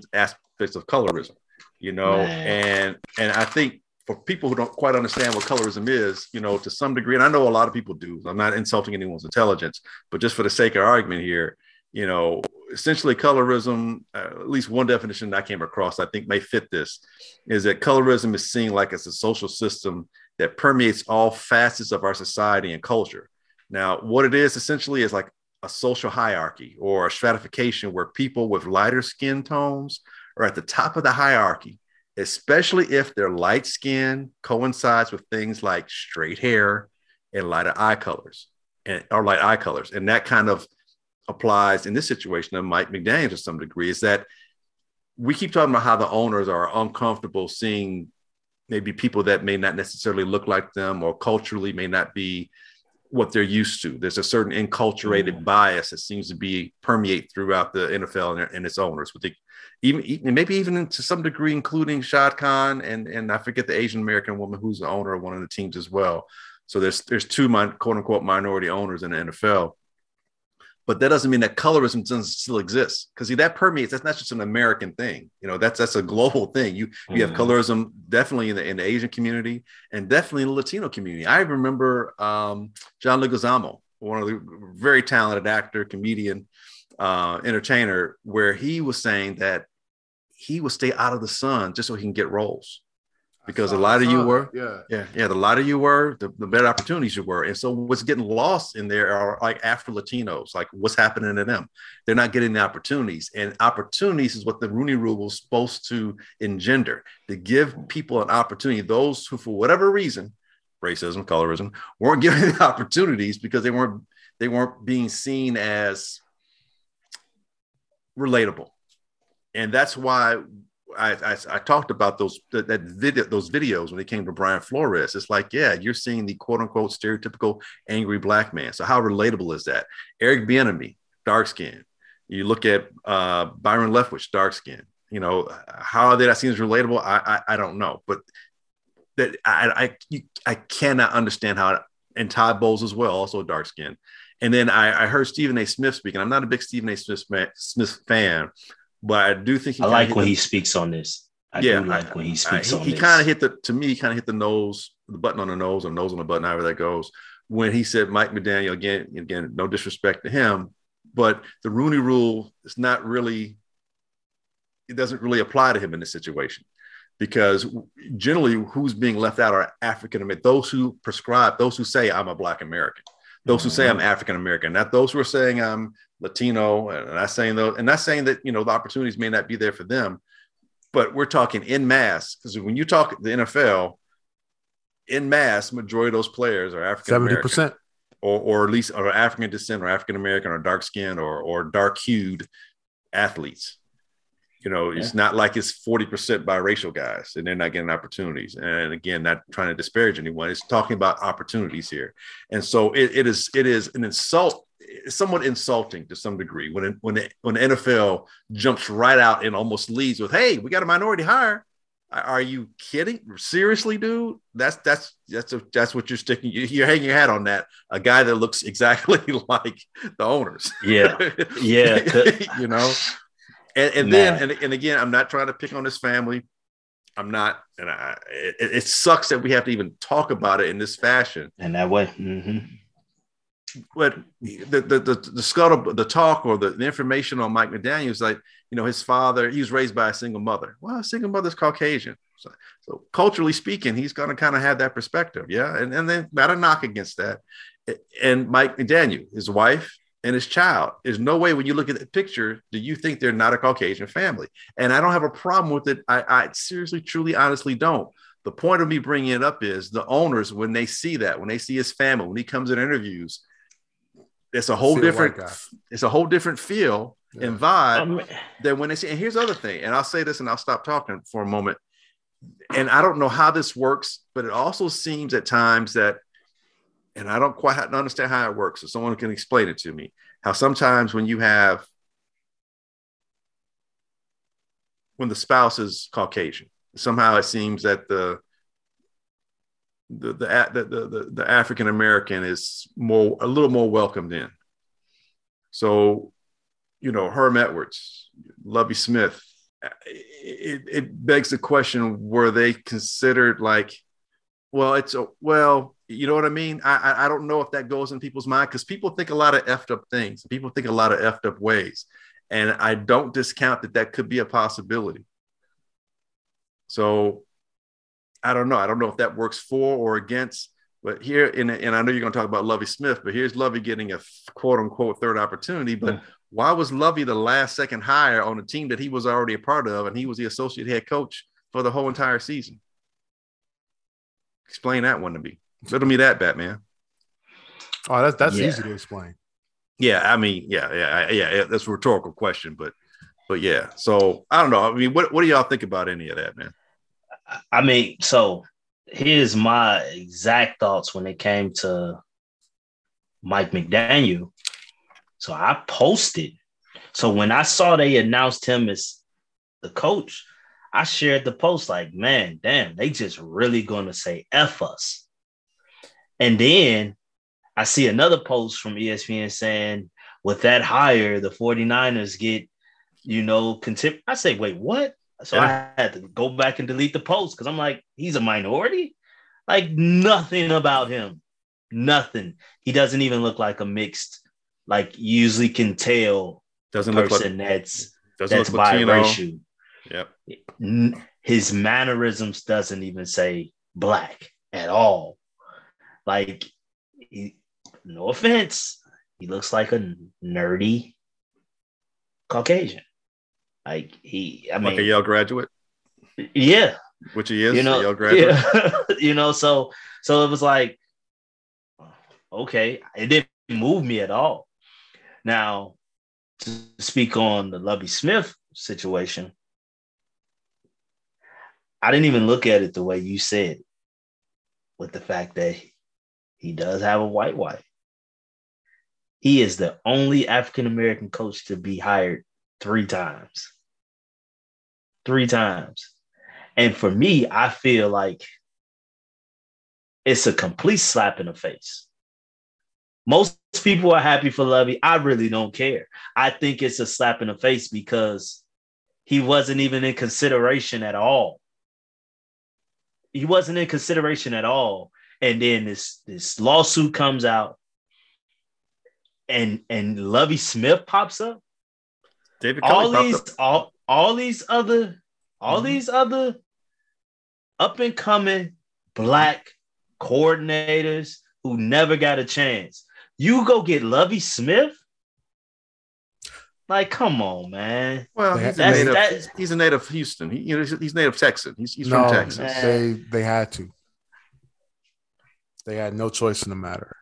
aspects of colorism, you know, and and I think for people who don't quite understand what colorism is, you know, to some degree, and I know a lot of people do. I'm not insulting anyone's intelligence, but just for the sake of argument here, you know, essentially colorism, uh, at least one definition I came across, I think may fit this, is that colorism is seen like it's a social system that permeates all facets of our society and culture. Now, what it is essentially is like a social hierarchy or a stratification where people with lighter skin tones are at the top of the hierarchy, especially if their light skin coincides with things like straight hair and lighter eye colors and or light eye colors. And that kind of applies in this situation of Mike McDaniel to some degree is that we keep talking about how the owners are uncomfortable seeing maybe people that may not necessarily look like them or culturally may not be what they're used to. There's a certain enculturated mm. bias that seems to be permeate throughout the NFL and, and its owners, with the, even, maybe even to some degree, including Shad Khan and and I forget the Asian American woman who's the owner of one of the teams as well. So there's there's two min, quote unquote minority owners in the NFL but that doesn't mean that colorism doesn't still exist because see that permeates that's not just an american thing you know that's that's a global thing you mm-hmm. you have mm-hmm. colorism definitely in the, in the asian community and definitely in the latino community i remember um, john leguizamo one of the very talented actor comedian uh, entertainer where he was saying that he would stay out of the sun just so he can get roles because a lot of you were, yeah, yeah, yeah. The lighter you were, the, the better opportunities you were. And so what's getting lost in there are like Afro Latinos, like what's happening to them? They're not getting the opportunities, and opportunities is what the Rooney Rule was supposed to engender to give people an opportunity. Those who, for whatever reason, racism, colorism, weren't given the opportunities because they weren't they weren't being seen as relatable, and that's why I, I, I, talked about those that, video those videos when it came to Brian Flores. It's like, yeah, you're seeing the quote unquote stereotypical angry black man. So how relatable is that? Eric Bieniemy, dark skin. You look at uh, Byron Leftwich, dark skin. You know how that seems relatable. I, I, I don't know, but that I I, I cannot understand how. And Todd Bowles as well, also dark skin. And then I, I heard Stephen A. Smith speaking. I'm not a big Stephen A. Smith, Smith fan, but I do think I like when the, he speaks on this. I yeah, like I, when he speaks I, he, he kind of hit the to me, he kind of hit the nose, the button on the nose, or nose on the button, however that goes. When he said Mike McDaniel again, again, no disrespect to him, but the Rooney Rule is not really, it doesn't really apply to him in this situation because generally who's being left out are African American, those who prescribe, those who say I'm a Black American, those who say I'm mm-hmm. African American, not those who are saying I'm Latino, and not saying though, and not saying that you know the opportunities may not be there for them, but we're talking in mass because when you talk the NFL, in mass, majority of those players are African seventy percent, or or at least are African descent, or African American, or dark skinned, or or dark hued athletes. You know, yeah. it's not like it's 40% biracial guys and they're not getting opportunities. And again, not trying to disparage anyone, it's talking about opportunities here. And so it, it is it is an insult somewhat insulting to some degree when it, when it, when the NFL jumps right out and almost leads with, "Hey, we got a minority hire." Are you kidding? Seriously, dude? That's that's that's a, that's what you're sticking. You're hanging your hat on that. A guy that looks exactly like the owners. Yeah, yeah. you know, and, and then and, and again, I'm not trying to pick on this family. I'm not, and I, it, it, sucks that we have to even talk about it in this fashion. And that way. Mm-hmm but the the the, the scuttle the talk or the, the information on Mike McDaniel is like you know his father he was raised by a single mother. Well, a single mother's Caucasian, so, so culturally speaking, he's going to kind of have that perspective, yeah. And and then not a knock against that. And Mike McDaniel, his wife and his child, there's no way when you look at the picture do you think they're not a Caucasian family. And I don't have a problem with it. I, I seriously, truly, honestly don't. The point of me bringing it up is the owners when they see that when they see his family when he comes in interviews it's a whole different it's a whole different feel yeah. and vibe um, than when they see and here's the other thing and i'll say this and i'll stop talking for a moment and i don't know how this works but it also seems at times that and i don't quite understand how it works so someone can explain it to me how sometimes when you have when the spouse is caucasian somehow it seems that the the the the, the, the African American is more a little more welcomed in. So, you know, Herm Edwards, Lovie Smith, it, it begs the question: Were they considered like? Well, it's a well, you know what I mean. I I don't know if that goes in people's mind because people think a lot of effed up things. People think a lot of effed up ways, and I don't discount that that could be a possibility. So I don't know. I don't know if that works for or against. But here, and, and I know you're going to talk about Lovie Smith, but here's Lovie getting a quote unquote third opportunity. But yeah. why was Lovie the last second hire on a team that he was already a part of, and he was the associate head coach for the whole entire season? Explain that one to me. Riddle me that, Batman. Oh, that's that's yeah. easy to explain. Yeah, I mean, yeah, yeah, yeah. That's a rhetorical question, but but yeah. So I don't know. I mean, what what do y'all think about any of that, man? I mean, so here's my exact thoughts when it came to Mike McDaniel. So I posted. So when I saw they announced him as the coach, I shared the post like, man, damn, they just really gonna say F us. And then I see another post from ESPN saying, with that hire, the 49ers get, you know, contempt. I say, wait, what? So yeah. I had to go back and delete the post because I'm like, he's a minority. Like nothing about him. Nothing. He doesn't even look like a mixed, like usually can tell doesn't person look like, that's doesn't that's look biracial. Yep. his mannerisms doesn't even say black at all. Like, he, no offense, he looks like a nerdy Caucasian. Like he, I mean, like a Yale graduate. Yeah, which he is. You know, Yale graduate. Yeah. you know, so so it was like, okay, it didn't move me at all. Now, to speak on the Lovie Smith situation, I didn't even look at it the way you said, with the fact that he does have a white wife. He is the only African American coach to be hired three times. Three times. And for me, I feel like it's a complete slap in the face. Most people are happy for Lovie. I really don't care. I think it's a slap in the face because he wasn't even in consideration at all. He wasn't in consideration at all. And then this this lawsuit comes out and and Lovie Smith pops up. David all these all all these other all mm-hmm. these other up and coming black coordinators who never got a chance. You go get Lovie Smith? Like, come on, man. Well, he's, a native, that, he's a native Houston. He, you know, he's, he's native Texan. He's, he's no, from Texas. Man. They they had to. They had no choice in the matter.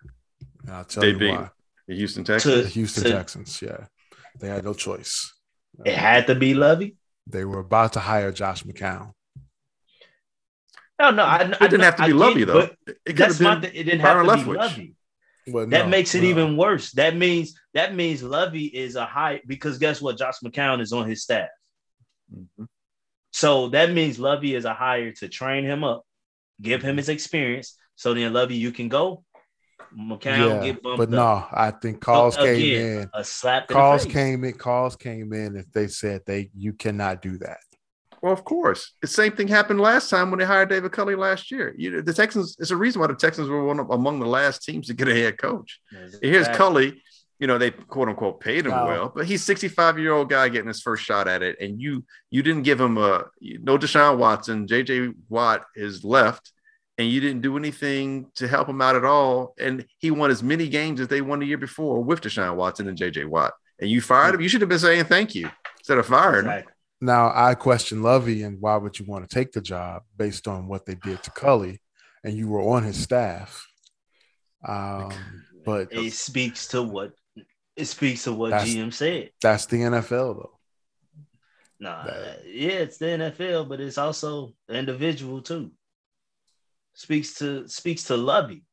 And I'll tell they you why. The Houston Texans. the Houston to, Texans. Yeah, they had no choice. It had to be Lovie. They were about to hire Josh McCown. No, no, I, it didn't have to be I Lovie though. It that's my. It didn't Byron have to Leftwich. be Lovie. Well, that no, makes it no. even worse. That means that means Lovie is a high because guess what? Josh McCown is on his staff. Mm-hmm. So that means Lovie is a hire to train him up, give him his experience. So then Lovie, you can go. McCown yeah, get bumped But no, I think calls came in. A slap. Calls came in. Calls came in. If they said they you cannot do that. Well, of course. The same thing happened last time when they hired David Culley last year. You, know, the Texans, it's a reason why the Texans were one of, among the last teams to get a head coach. Exactly. Here's Culley, you know, they quote unquote paid him wow. well, but he's 65 year old guy getting his first shot at it. And you, you didn't give him a, no Deshaun Watson, JJ Watt is left and you didn't do anything to help him out at all. And he won as many games as they won the year before with Deshaun Watson and JJ Watt. And you fired hmm. him. You should have been saying thank you instead of firing exactly. Now I question Lovie and why would you want to take the job based on what they did to Culley, and you were on his staff. Um, but it speaks to what it speaks to what GM said. That's the NFL though. Nah, that, yeah, it's the NFL, but it's also individual too. Speaks to speaks to Lovie.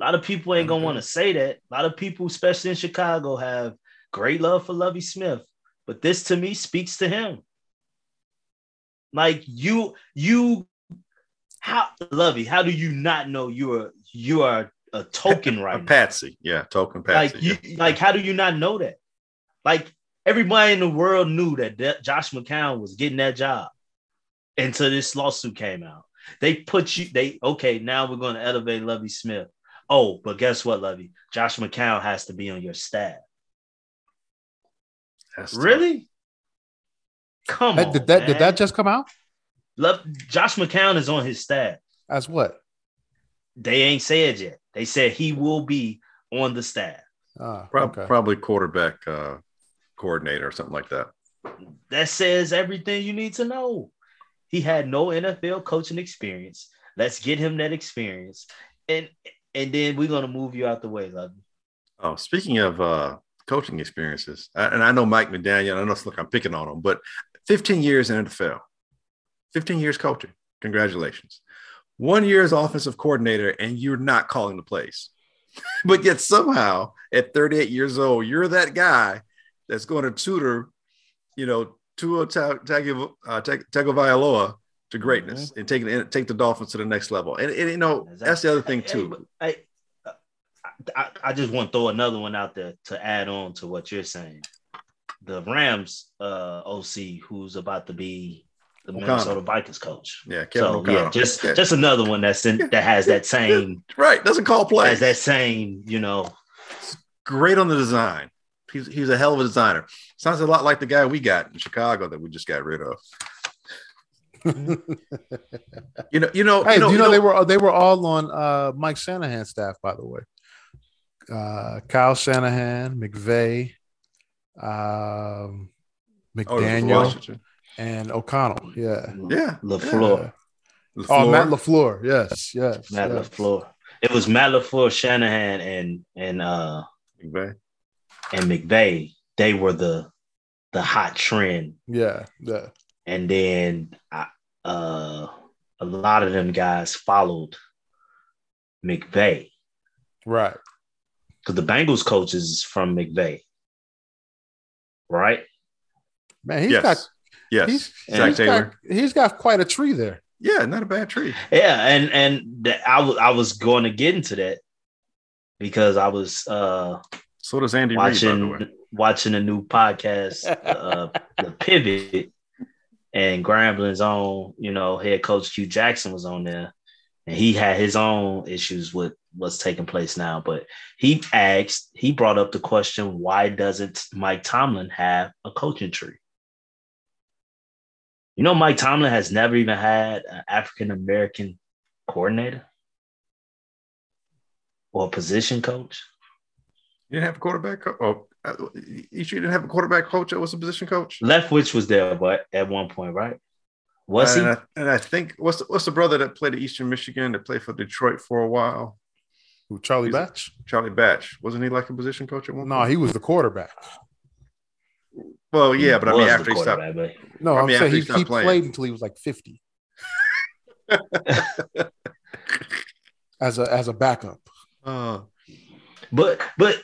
A lot of people ain't gonna want to say that. A lot of people, especially in Chicago, have great love for Lovie Smith, but this to me speaks to him. Like you, you, how Lovie? How do you not know you are you are a token right? A patsy, yeah, token patsy. Like you, yeah. like how do you not know that? Like everybody in the world knew that De- Josh McCown was getting that job until this lawsuit came out. They put you. They okay. Now we're going to elevate Lovie Smith. Oh, but guess what, Lovie? Josh McCown has to be on your staff. That's really? Come on. Did that man. did that just come out? Love Josh McCown is on his staff. As what? They ain't said yet. They said he will be on the staff. Ah, okay. Probably quarterback uh, coordinator or something like that. That says everything you need to know. He had no NFL coaching experience. Let's get him that experience, and and then we're gonna move you out the way, love. Oh, speaking of uh, coaching experiences, and I know Mike McDaniel. I know it's like I'm picking on him, but 15 years in NFL, 15 years coaching. Congratulations. One year as offensive coordinator, and you're not calling the plays. but yet somehow at 38 years old, you're that guy that's going to tutor, you know, Tua Tagovailoa uh, to greatness mm-hmm. and take take the Dolphins to the next level. And, and you know, that's the other thing too. I, I, I just want to throw another one out there to add on to what you're saying the Rams uh, OC who's about to be the O'Connell. Minnesota Vikings coach. Yeah, Kevin so O'Connell. yeah, just yeah. just another one that's in, that has that same right doesn't call play has that same you know great on the design. He's he's a hell of a designer. Sounds a lot like the guy we got in Chicago that we just got rid of. you know, you know, hey, you know, you know, they were they were all on uh, Mike Shanahan's staff, by the way. Uh, Kyle Shanahan, McVay, um, oh, McDaniel, oh, and O'Connell. Yeah, yeah, LaFleur. Yeah. Oh, Matt LaFleur. Yes, yes, Matt yes. LaFleur. It was Matt LaFleur, Shanahan, and and uh, McVay, and McVay. They were the the hot trend. Yeah, yeah. And then I, uh, a lot of them guys followed McVay. Right. Because the Bengals coach is from McVay. Right? Man, he's yes. got yes. He's, he's got, he's got quite a tree there. Yeah, not a bad tree. Yeah, and and the, I, w- I was going to get into that because I was uh so does Andy watching Reid, watching a new podcast, uh, the Pivot, and Grambling's own, you know, head coach Hue Jackson was on there, and he had his own issues with what's taking place now. But he asked, he brought up the question, why doesn't Mike Tomlin have a coaching tree? You know, Mike Tomlin has never even had an African American coordinator or position coach. You didn't have a quarterback. Co- oh, uh, you didn't have a quarterback coach that was a position coach. Leftwich was there, but at one point, right? Was and he? I, and I think what's the, what's the brother that played at Eastern Michigan that played for Detroit for a while? Who Charlie He's, Batch? Charlie Batch wasn't he like a position coach at one? No, he was the quarterback. Well, yeah, but I mean after he stopped. But... No, I am saying he, he, he played until he was like fifty. as a as a backup. Uh, but but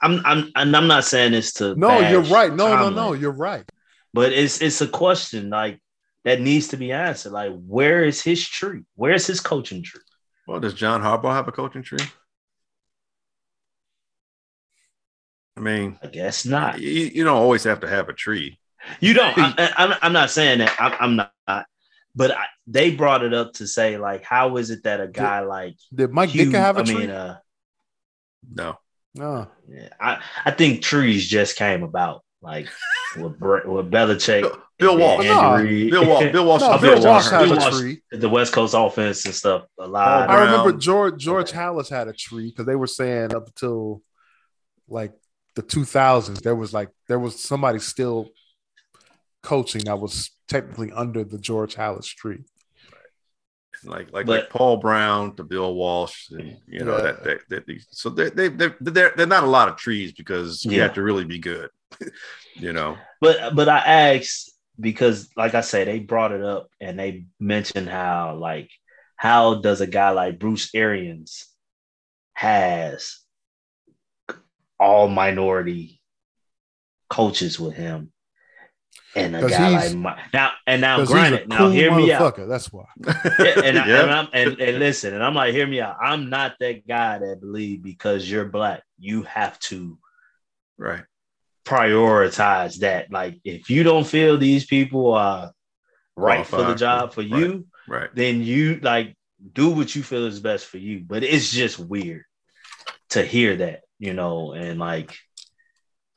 I'm I'm and I'm not saying this to No, you're right. No, Tomlin, no, no, you're right. But it's it's a question like that needs to be answered. Like, where is his tree? Where's his coaching tree? Well, does John Harbaugh have a coaching tree? I mean, I guess not. You, you don't always have to have a tree. You don't. I, am not saying that. I'm, I'm not. But I, they brought it up to say, like, how is it that a guy did, like did Mike Hugh, Ditka have a I tree? Mean, uh, no. No. Yeah, I, I think trees just came about like with with Belichick. Bill, Bill Walsh. No. Bill Walsh. Bill Walsh. No, Bill, Bill Walsh had a tree. The West Coast offense and stuff. A lot. I remember George George Halas had a tree because they were saying up until like the 2000s there was like there was somebody still coaching that was technically under the George Halas tree like like but, like Paul Brown to Bill Walsh, and you know yeah. that, that, that so they they they they're, they're not a lot of trees because you yeah. have to really be good, you know. But but I asked because like I say, they brought it up and they mentioned how like how does a guy like Bruce Arians has all minority coaches with him and a guy like my, now and now granted now cool hear me out. that's why. And, I, and, I'm, and, and listen and i'm like hear me out. I'm not that guy that believe because you're black you have to right prioritize that. Like if you don't feel these people are right for the job for you right, right then you like do what you feel is best for you. But it's just weird to hear that you know and like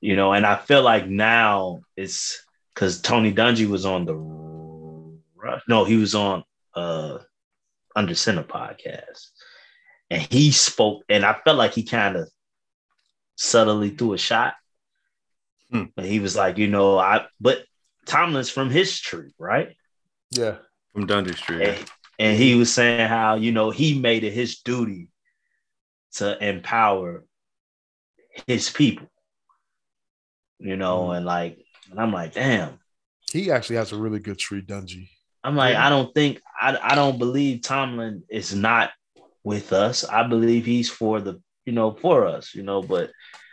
you know and i feel like now it's because Tony Dungy was on the no, he was on uh Under Center podcast, and he spoke, and I felt like he kind of subtly threw a shot. Hmm. But he was like, you know, I but Tomlin's from his tree, right? Yeah, from Dungy's tree. And, and he was saying how you know he made it his duty to empower his people, you know, hmm. and like and I'm like, damn. He actually has a really good tree, Dungy. I'm like, yeah. I don't think I, I don't believe Tomlin is not with us. I believe he's for the, you know, for us, you know, but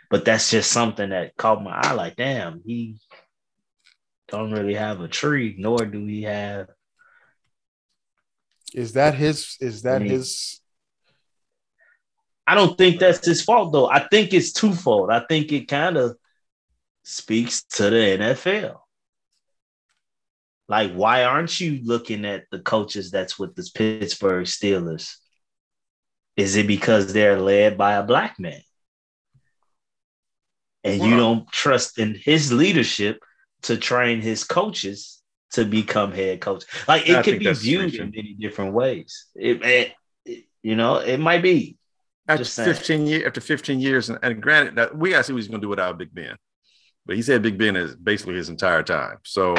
but that's just something that caught my eye. Like, damn, he don't really have a tree, nor do he have. Is that his? Is that his? I don't think that's his fault though. I think it's twofold. I think it kind of speaks to the NFL. Like, why aren't you looking at the coaches that's with the Pittsburgh Steelers? Is it because they're led by a black man? And you don't trust in his leadership to train his coaches to become head coach. Like it I could be viewed in many different ways. It, it, it, you know, it might be. After 15 years, after 15 years, and, and granted that we gotta see what he's gonna do without Big Ben. But he said Big Ben is basically his entire time. So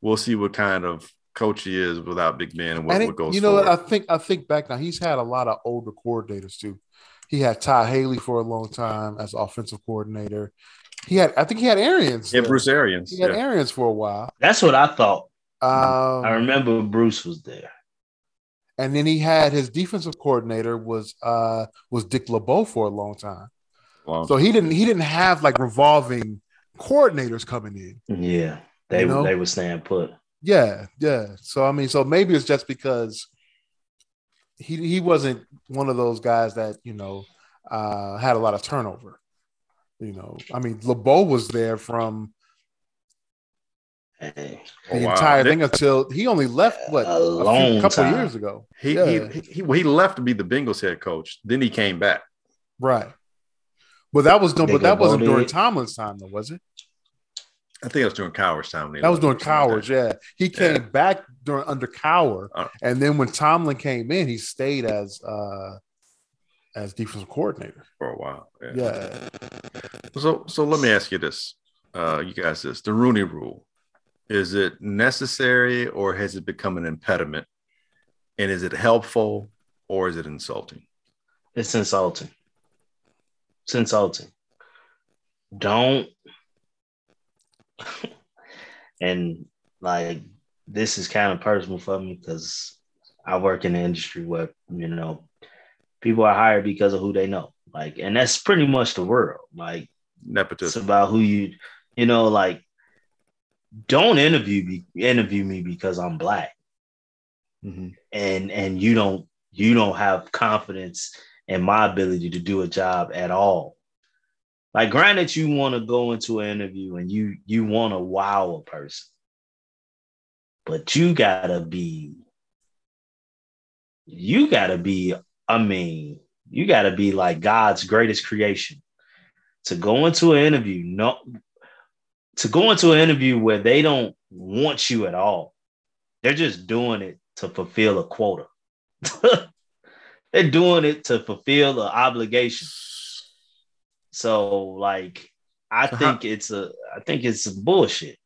we'll see what kind of coach he is without Big Ben and what, and it, what goes. You know what? I think I think back now. He's had a lot of older coordinators too. He had Todd Haley for a long time as offensive coordinator. He had, I think he had Arians. Yeah, Bruce Arians. He had yeah. Arians for a while. That's what I thought. Um, I remember Bruce was there. And then he had his defensive coordinator was uh was Dick LeBeau for a long time. Long so he didn't he didn't have like revolving coordinators coming in. Yeah, they you know? they were staying put. Yeah, yeah. So I mean, so maybe it's just because he he wasn't one of those guys that you know uh, had a lot of turnover. You know, I mean, LeBeau was there from the oh, wow. entire thing until he only left what a, a couple time. years ago. He, yeah. he, he well, he left to be the Bengals head coach. Then he came back. Right. But that was no, but that wasn't during Tomlin's time, though, was it? I think I was doing Cowher's time. That was doing Cowher's, yeah. He came yeah. back during under Cowher, uh, and then when Tomlin came in, he stayed as uh as defensive coordinator for a while. Yeah. yeah. So so let me ask you this, uh, you guys, this the Rooney Rule. Is it necessary or has it become an impediment? And is it helpful or is it insulting? It's insulting. It's insulting. Don't and like this is kind of personal for me because I work in the industry where you know people are hired because of who they know. Like, and that's pretty much the world. Like, nepotism. It's about who you, you know, like. Don't interview me, interview me because I'm black, mm-hmm. and and you don't you don't have confidence in my ability to do a job at all. Like, granted, you want to go into an interview and you you want to wow a person, but you gotta be, you gotta be. I mean, you gotta be like God's greatest creation to go into an interview. No, to go into an interview where they don't want you at all. They're just doing it to fulfill a quota. They're doing it to fulfill an obligation. So like I so think how, it's a I think it's bullshit.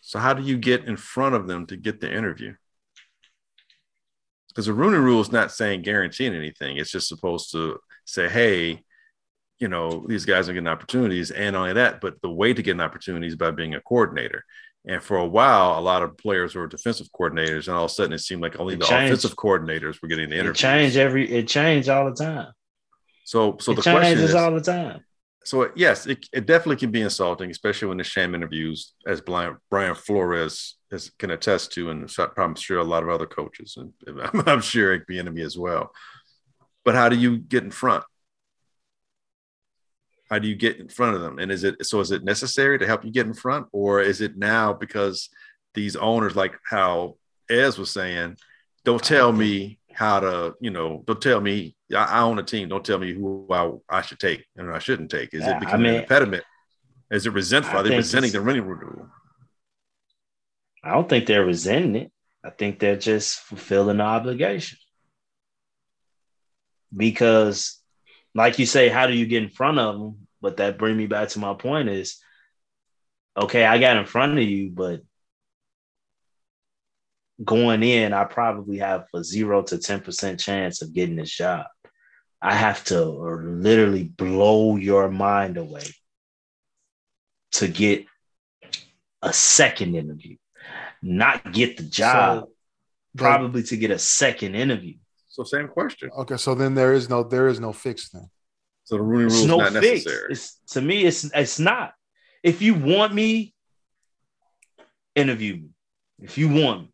So how do you get in front of them to get the interview? Because the Rooney rule is not saying guaranteeing anything. It's just supposed to say, hey, you know, these guys are getting opportunities. And only that, but the way to get an opportunity is by being a coordinator. And for a while, a lot of players were defensive coordinators, and all of a sudden it seemed like only it the changed. offensive coordinators were getting the interview. It changed every it changed all the time. So so it the question is all the time so yes, it, it definitely can be insulting, especially when the sham interviews, as Brian, Brian Flores is, can attest to, and I'm sure a lot of other coaches, and I'm sure Eric Bieniemy as well. But how do you get in front? How do you get in front of them? And is it so? Is it necessary to help you get in front, or is it now because these owners, like how Ez was saying, don't tell uh-huh. me how to, you know, don't tell me I, own a team. Don't tell me who I, I should take and I shouldn't take. Is yeah, it becoming I mean, an impediment? Is it resentful? Are they resenting the running rule? I don't think they're resenting it. I think they're just fulfilling the obligation. Because, like you say, how do you get in front of them? But that bring me back to my point is, okay, I got in front of you, but going in, I probably have a zero to 10% chance of getting this job. I have to literally blow your mind away to get a second interview, not get the job, so, probably to get a second interview. So same question. Okay, so then there is no there is no fix then. So the Rooney rule is no not fix. necessary. It's, to me, it's it's not. If you want me, interview me. If you want me,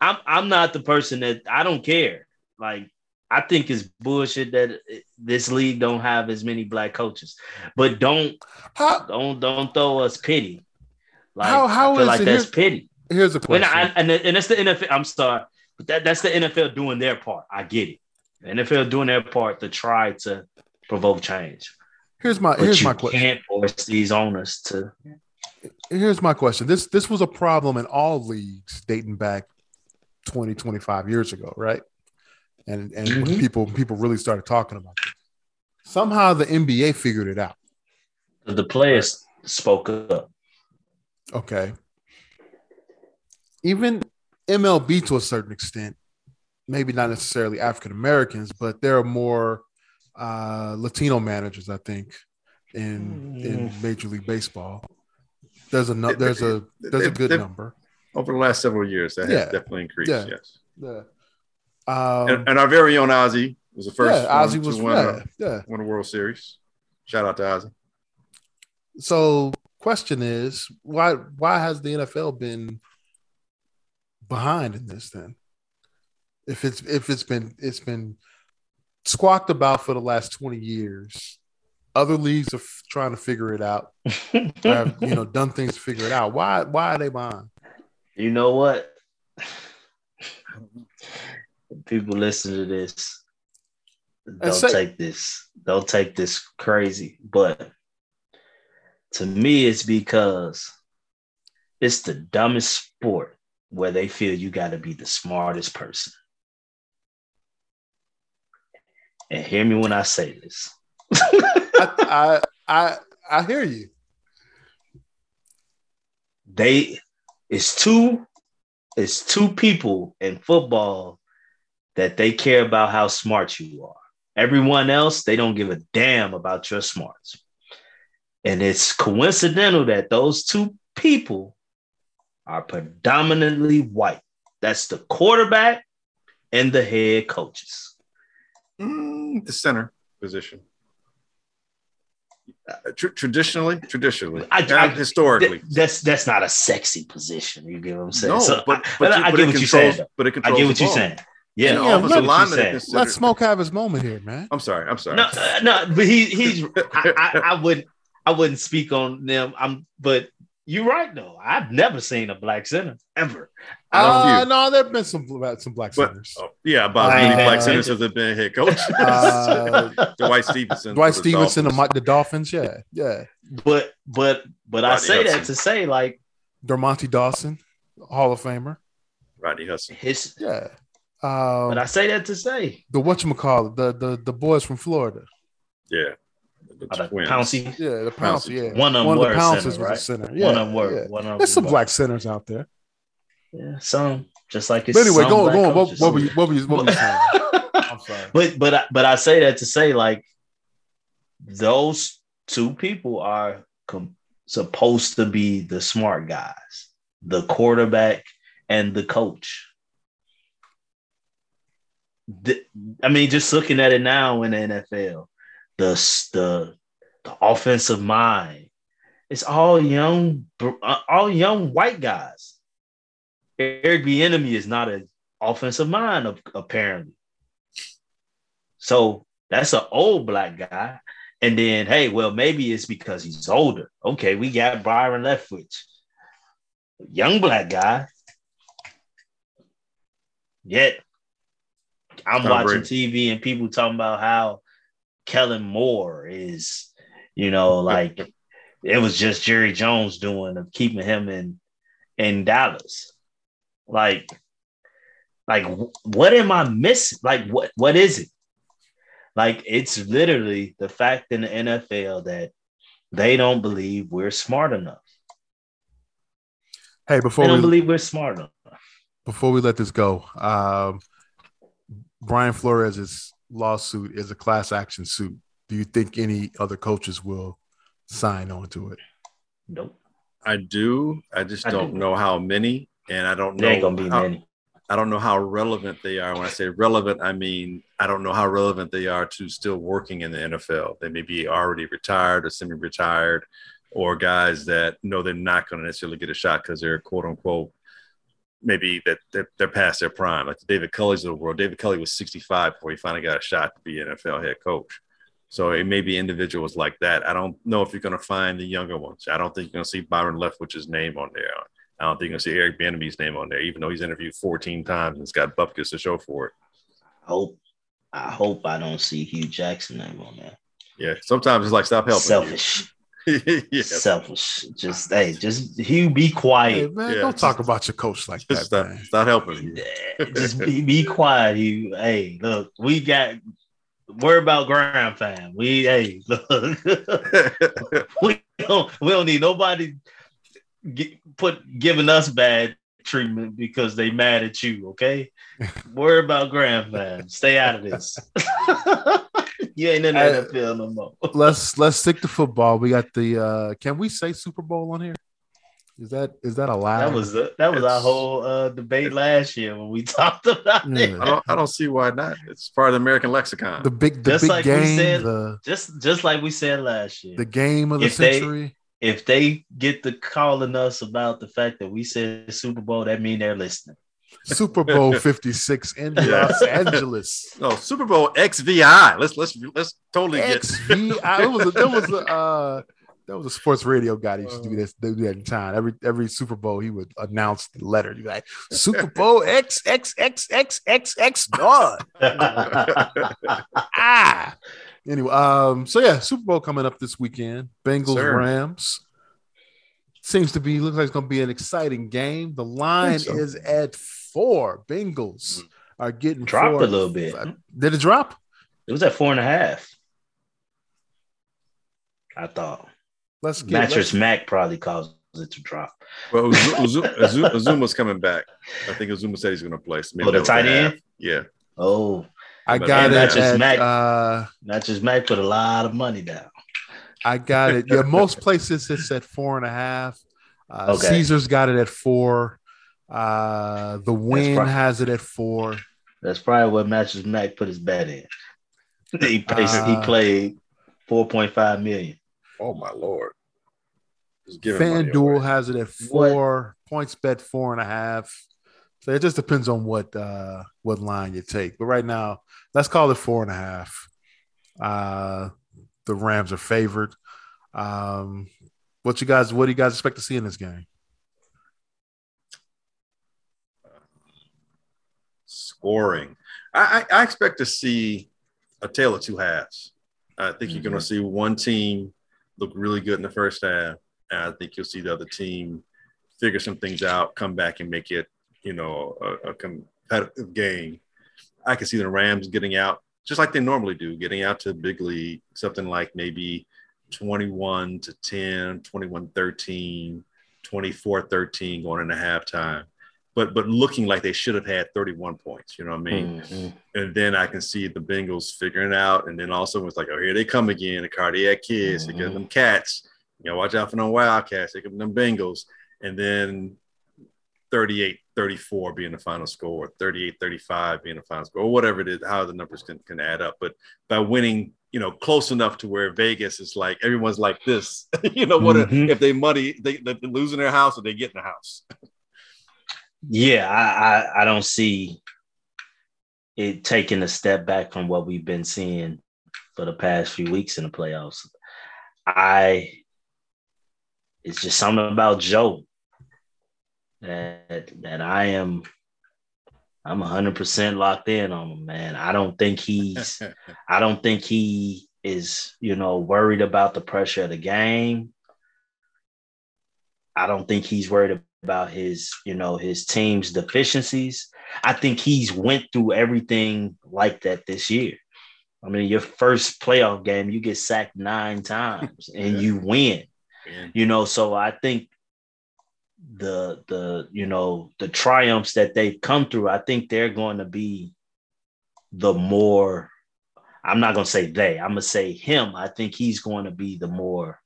I'm I'm not the person that I don't care. Like I think it's bullshit that this league don't have as many black coaches. But don't how, don't don't throw us pity. Like how, how I feel like that's pity. Here's a question. I, and, and that's the NFL. I'm sorry, but that, that's the NFL doing their part. I get it. The NFL doing their part to try to provoke change. Here's my but here's my question. Can't force these owners to. here's my question. This this was a problem in all leagues dating back 20, 25 years ago, right? And and mm-hmm. when people people really started talking about this. Somehow the NBA figured it out. The players spoke up. Okay. Even MLB to a certain extent, maybe not necessarily African Americans, but there are more uh, Latino managers, I think, in in mm. Major League Baseball. There's a there's a there's a good number over the last several years. That yeah. has definitely increased. Yeah. Yes. Yeah. Um, and, and, our very own Ozzy was the first. Yeah, Ozzy was win, yeah, yeah. win a World Series. Shout out to Ozzy. So, question is, why why has the NFL been behind in this then? If it's if it's been it's been squawked about for the last 20 years. Other leagues are f- trying to figure it out. have, you know, done things to figure it out. Why why are they behind? You know what? People listen to this. Don't say- take this. Don't take this crazy. But to me, it's because it's the dumbest sport where they feel you got to be the smartest person. And hear me when I say this. I, I, I I hear you. They it's two it's two people in football that they care about how smart you are. Everyone else, they don't give a damn about your smarts. And it's coincidental that those two people are predominantly white. That's the quarterback and the head coaches. Mm, the center position. Uh, tr- traditionally, traditionally, I, I, historically, th- that's that's not a sexy position. You get what I'm saying? No, so but, but, I, I get what you're saying. But it controls I get what you're saying. Yeah, yeah offensive lineman. Let Smoke have his moment here, man. I'm sorry. I'm sorry. No, uh, no, but he he's. I, I, I wouldn't. I wouldn't speak on them. I'm, but you're right though. I've never seen a black center ever. Uh, no, there've been some some black centers. But, oh, yeah, about as many black centers as have been head coaches. Uh, Dwight Stephenson. Dwight Stephenson, the, the, Dolphins. Yeah, yeah. But but but Rodney I say Hudson. that to say like Dermontti Dawson, Hall of Famer. Rodney Hudson. His yeah. Um, but I say that to say the what you call the the the boys from Florida. Yeah the uh, Pouncey. Yeah, the Pouncey. Yeah, one of them one of the Pounceys was right? a center. Yeah, one of them were. Yeah. One of them There's some black centers out there. Yeah, some just like it's. But anyway, go on, go on. What, what were you? What were you? What were you saying? I'm sorry. But but but I say that to say like those two people are com- supposed to be the smart guys, the quarterback and the coach. The, I mean, just looking at it now in the NFL, the the, the offensive mind. It's all young, uh, all young white guys. Eric Bieniemy is not an offensive mind, apparently. So that's an old black guy. And then, hey, well, maybe it's because he's older. Okay, we got Byron Leftwich, young black guy. Yet, I'm Tom watching Brady. TV and people talking about how Kellen Moore is, you know, like it was just Jerry Jones doing of keeping him in in Dallas. Like, like what am I missing? Like, what what is it? Like, it's literally the fact in the NFL that they don't believe we're smart enough. Hey, before they don't we, believe we're smart enough. Before we let this go, um, Brian Flores is lawsuit is a class action suit, do you think any other coaches will sign on to it? Nope. I do. I just I don't do. know how many, and I don't know. gonna be how, many. I don't know how relevant they are. When I say relevant, I mean I don't know how relevant they are to still working in the NFL. They may be already retired or semi-retired, or guys that know they're not going to necessarily get a shot because they're quote unquote maybe that they're, they're, past their prime, like the David Culley's of the world. David Culley was 65 before he finally got a shot to be NFL head coach. So it may be individuals like that. I don't know if you're going to find the younger ones. I don't think you're going to see Byron Leftwich's name on there. I don't think you're going to see Eric Bieniemy's name on there, even though he's interviewed 14 times and he has got bupkis to show for it. I hope, I hope I don't see Hue Jackson name on there. Yeah, sometimes it's like stop helping. Selfish. yeah. Selfish. Just hey, just Hue, be quiet. Hey, man, yeah, don't just, talk about your coach like that. Stop, man. stop helping. just be, be quiet, Hue. Hey, look, we got worry about Graham fam. We hey, look, we don't we don't need nobody get, put giving us bad treatment because they mad at you. Okay, worry about Graham fam. Stay out of this. you ain't in the NFL no more. let's let's stick to football. We got the. uh Can we say Super Bowl on here? Is that is that allowed? That was the, that was it's, our whole uh, debate last year when we talked about yeah. it. I don't, I don't see why not. It's part of the American lexicon. The big the just big like game. Said, the, just just like we said last year. The game of the century. They, if they get to calling us about the fact that we said Super Bowl, that mean they're listening. Super Bowl 56 in Los Angeles. No, Super Bowl XVI. Let's let's let's totally get XVI. it was a, there was a uh, that was a sports radio guy that used to do this do that in time. Every every Super Bowl, he would announce the letter. You'd be like Super Bowl X X X X X X one. ah. Anyway, um, so yeah, Super Bowl coming up this weekend. Bengals Sir. Rams. Seems to be looks like it's gonna be an exciting game. The line so. is at four. Bengals are getting dropped four. a little bit. Did it drop? It was at four and a half. I thought. Let's get Mattress let's... Mac probably caused it to drop. Well, Uzomah's coming back. I think Uzuma said he's going to play. So oh, the tight end. Yeah. Oh, I got it. Mattress at, Mac. Uh, Mattress Mac put a lot of money down. I got it. Yeah, most places it's at four and a half. Uh, okay. Caesar's got it at four. Uh, the win probably, has it at four. That's probably what Mattress Mac put his bet in. he, uh, he played four point five million. Oh my lord! FanDuel has it at four what? points. Bet four and a half. So it just depends on what uh, what line you take. But right now, let's call it four and a half. Uh, the Rams are favored. Um, what you guys? What do you guys expect to see in this game? Scoring. I, I, I expect to see a tale of two halves. I think mm-hmm. you're going to see one team look really good in the first half. And I think you'll see the other team figure some things out, come back and make it, you know, a, a competitive game. I can see the Rams getting out just like they normally do, getting out to big league, something like maybe 21 to 10, 21 13, 24 13 going into halftime but but looking like they should have had 31 points. You know what I mean? Mm-hmm. And then I can see the Bengals figuring it out. And then also it's like, oh, here they come again, the cardiac kids, mm-hmm. they them cats. You know, watch out for them Wildcats, they give them Bengals. And then 38 34 being the final score, or 38 35 being the final score, or whatever it is, how the numbers can, can add up. But by winning, you know, close enough to where Vegas is like everyone's like this, you know, what mm-hmm. if they money, they, they're losing their house or they get in the house. Yeah, I, I, I don't see it taking a step back from what we've been seeing for the past few weeks in the playoffs. I it's just something about Joe that that I am I'm 100% locked in on him, man. I don't think he's I don't think he is, you know, worried about the pressure of the game. I don't think he's worried about his, you know, his team's deficiencies. I think he's went through everything like that this year. I mean, your first playoff game, you get sacked nine times and yeah. you win. Yeah. You know, so I think the the you know the triumphs that they've come through, I think they're going to be the more. I'm not going to say they. I'm going to say him. I think he's going to be the more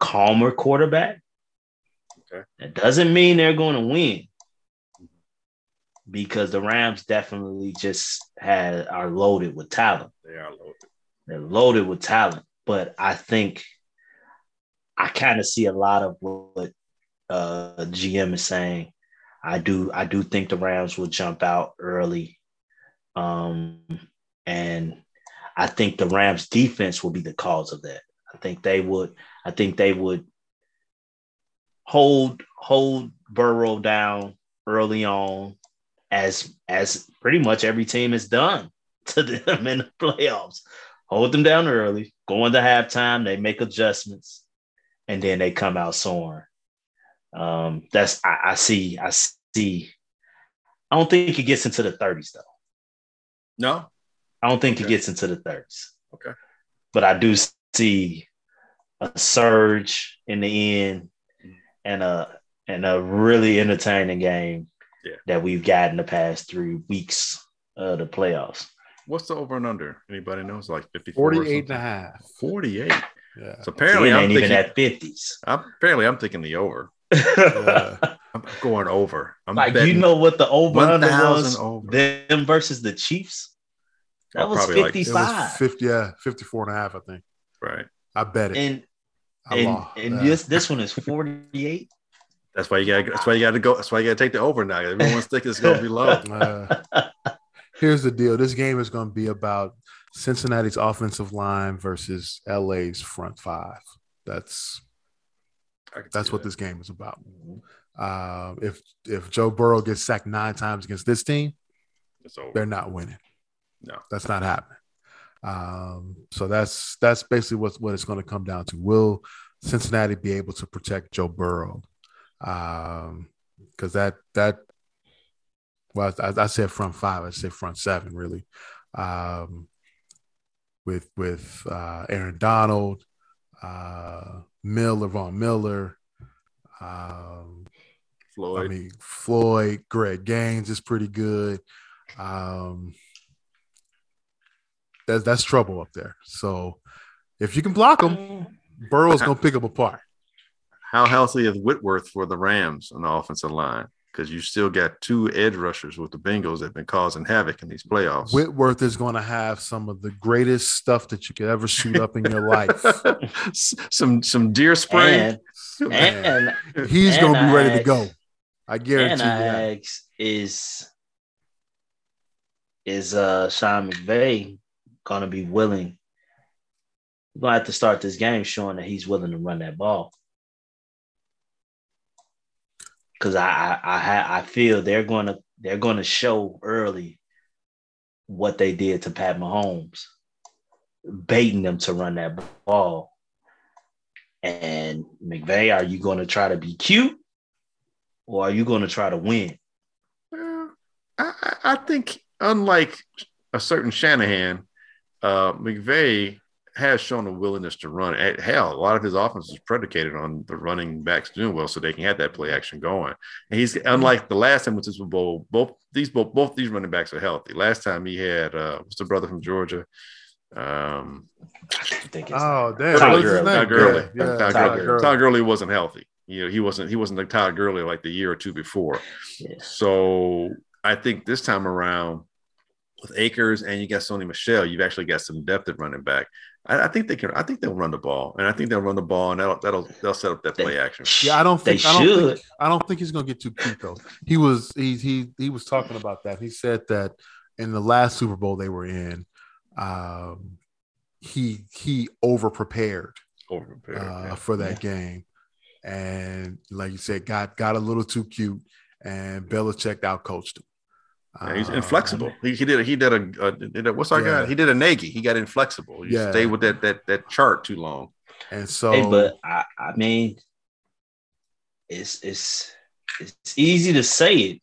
calmer quarterback Okay. That doesn't mean they're going to win because the Rams definitely just had are loaded with talent. They are loaded. They're loaded with talent, but I think I kind of see a lot of what uh, GM is saying. I do I do think the Rams will jump out early, um, and I think the Rams defense will be the cause of that. I think they would. I think they would hold hold Burrow down early on, as as pretty much every team has done to them in the playoffs. hold them down early, go into halftime, they make adjustments, and then they come out soaring. Um, that's I, I see, I see. I don't think it gets into the 30s though. No, I don't think okay. it gets into the 30s. Okay. But I do see a surge in the end and a and a really entertaining game yeah. that we've got in the past three weeks of the playoffs. What's the over and under? Anybody knows? Like 54 48 and a half. 48. Yeah. So apparently See, I'm ain't thinking, even at 50s. I'm, apparently I'm thinking the over. Yeah. I'm going over. I'm like you know what the over 1, under was? Over. Them versus the Chiefs. That was 55. Like, was 50, yeah, 54 and a half, I think. Right. I bet it. And and, and this this one is 48. That's why you got. That's why you got to go. That's why you got to take the over now. Everyone's thinking it's going to be low. Uh, here's the deal. This game is going to be about Cincinnati's offensive line versus LA's front five. That's that's what that. this game is about. Uh, if if Joe Burrow gets sacked nine times against this team, they're not winning. No, that's not happening. Um, so that's that's basically what what it's going to come down to. Will Cincinnati be able to protect Joe Burrow? Because um, that that well, I, I, said front five. I said front seven, really. Um, with with uh, Aaron Donald, uh, Miller, Von Miller, um, Floyd. I mean Floyd, Greg Gaines is pretty good. Um, that's that's trouble up there. So if you can block them, Burrow's gonna pick them apart. How healthy is Whitworth for the Rams on the offensive line? Because you still got two edge rushers with the Bengals that have been causing havoc in these playoffs. Whitworth is going to have some of the greatest stuff that you could ever shoot up in your life. some some deer spray. And, and he's going to be ready to go. I guarantee and you. Is is uh Sean McVay gonna be willing. We're gonna have to start this game showing that he's willing to run that ball. Cause I I I, feel they're gonna they're gonna show early what they did to Pat Mahomes, baiting them to run that ball. And McVay, are you going to try to be cute, or are you going to try to win? I, I think, unlike a certain Shanahan, uh, McVay has shown a willingness to run. Hell, a lot of his offense is predicated on the running backs doing well, so they can have that play action going. And he's unlike the last time with Super Bowl. Both these both both these running backs are healthy. Last time he had uh, what's the brother from Georgia? Um, oh, damn, Todd Gurley. Todd Gurley. Yeah, yeah. Todd, Todd Gurley. Todd Gurley wasn't healthy. You know, he wasn't he wasn't like Todd Gurley like the year or two before. Yeah. So I think this time around with Akers and you got Sony Michel, you've actually got some depth at running back. I, I, think they can. I think they'll run the ball, and I think they'll run the ball, and that'll that'll they'll set up that play action. Yeah, I don't think they I don't should. Think, I don't think he's gonna get too cute though. He was he he he was talking about that. He said that in the last Super Bowl they were in, um, he he over prepared over prepared uh, yeah. for that yeah. game, and like you said, got got a little too cute, and Belichick out coached him. Yeah, he's inflexible. Um, he, he did he did a, a, did a what's our yeah. guy? He did a Nagy. He got inflexible. He yeah. stayed with that that that chart too long. And so, hey, but I, I mean, it's it's it's easy to say it.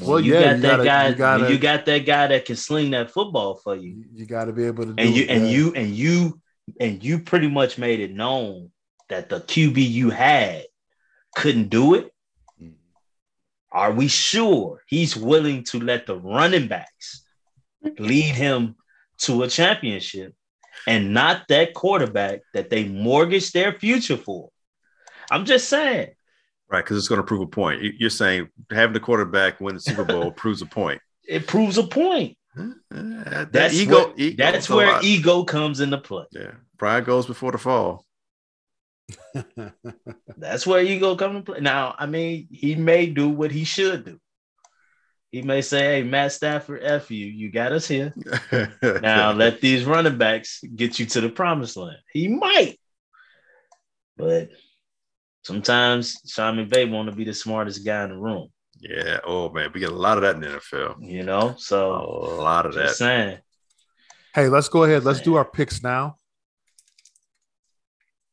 Well, you yeah, got you that gotta, guy. You, gotta, you got that guy that can sling that football for you. You got to be able to. Do. And you it, and you and you and you pretty much made it known that the QB you had couldn't do it. Are we sure he's willing to let the running backs lead him to a championship and not that quarterback that they mortgaged their future for? I'm just saying. Right, because it's going to prove a point. You're saying having the quarterback win the Super Bowl proves a point. It proves a point. Uh, that that's ego, where, ego that's where ego comes into play. Yeah, pride goes before the fall. That's where you go come to play. Now, I mean, he may do what he should do. He may say, "Hey, Matt Stafford, f you. You got us here. now let these running backs get you to the promised land." He might, but sometimes Sean McVay want to be the smartest guy in the room. Yeah. Oh man, we get a lot of that in the NFL. You know, so a lot of that. Saying. Hey, let's go ahead. Let's do our picks now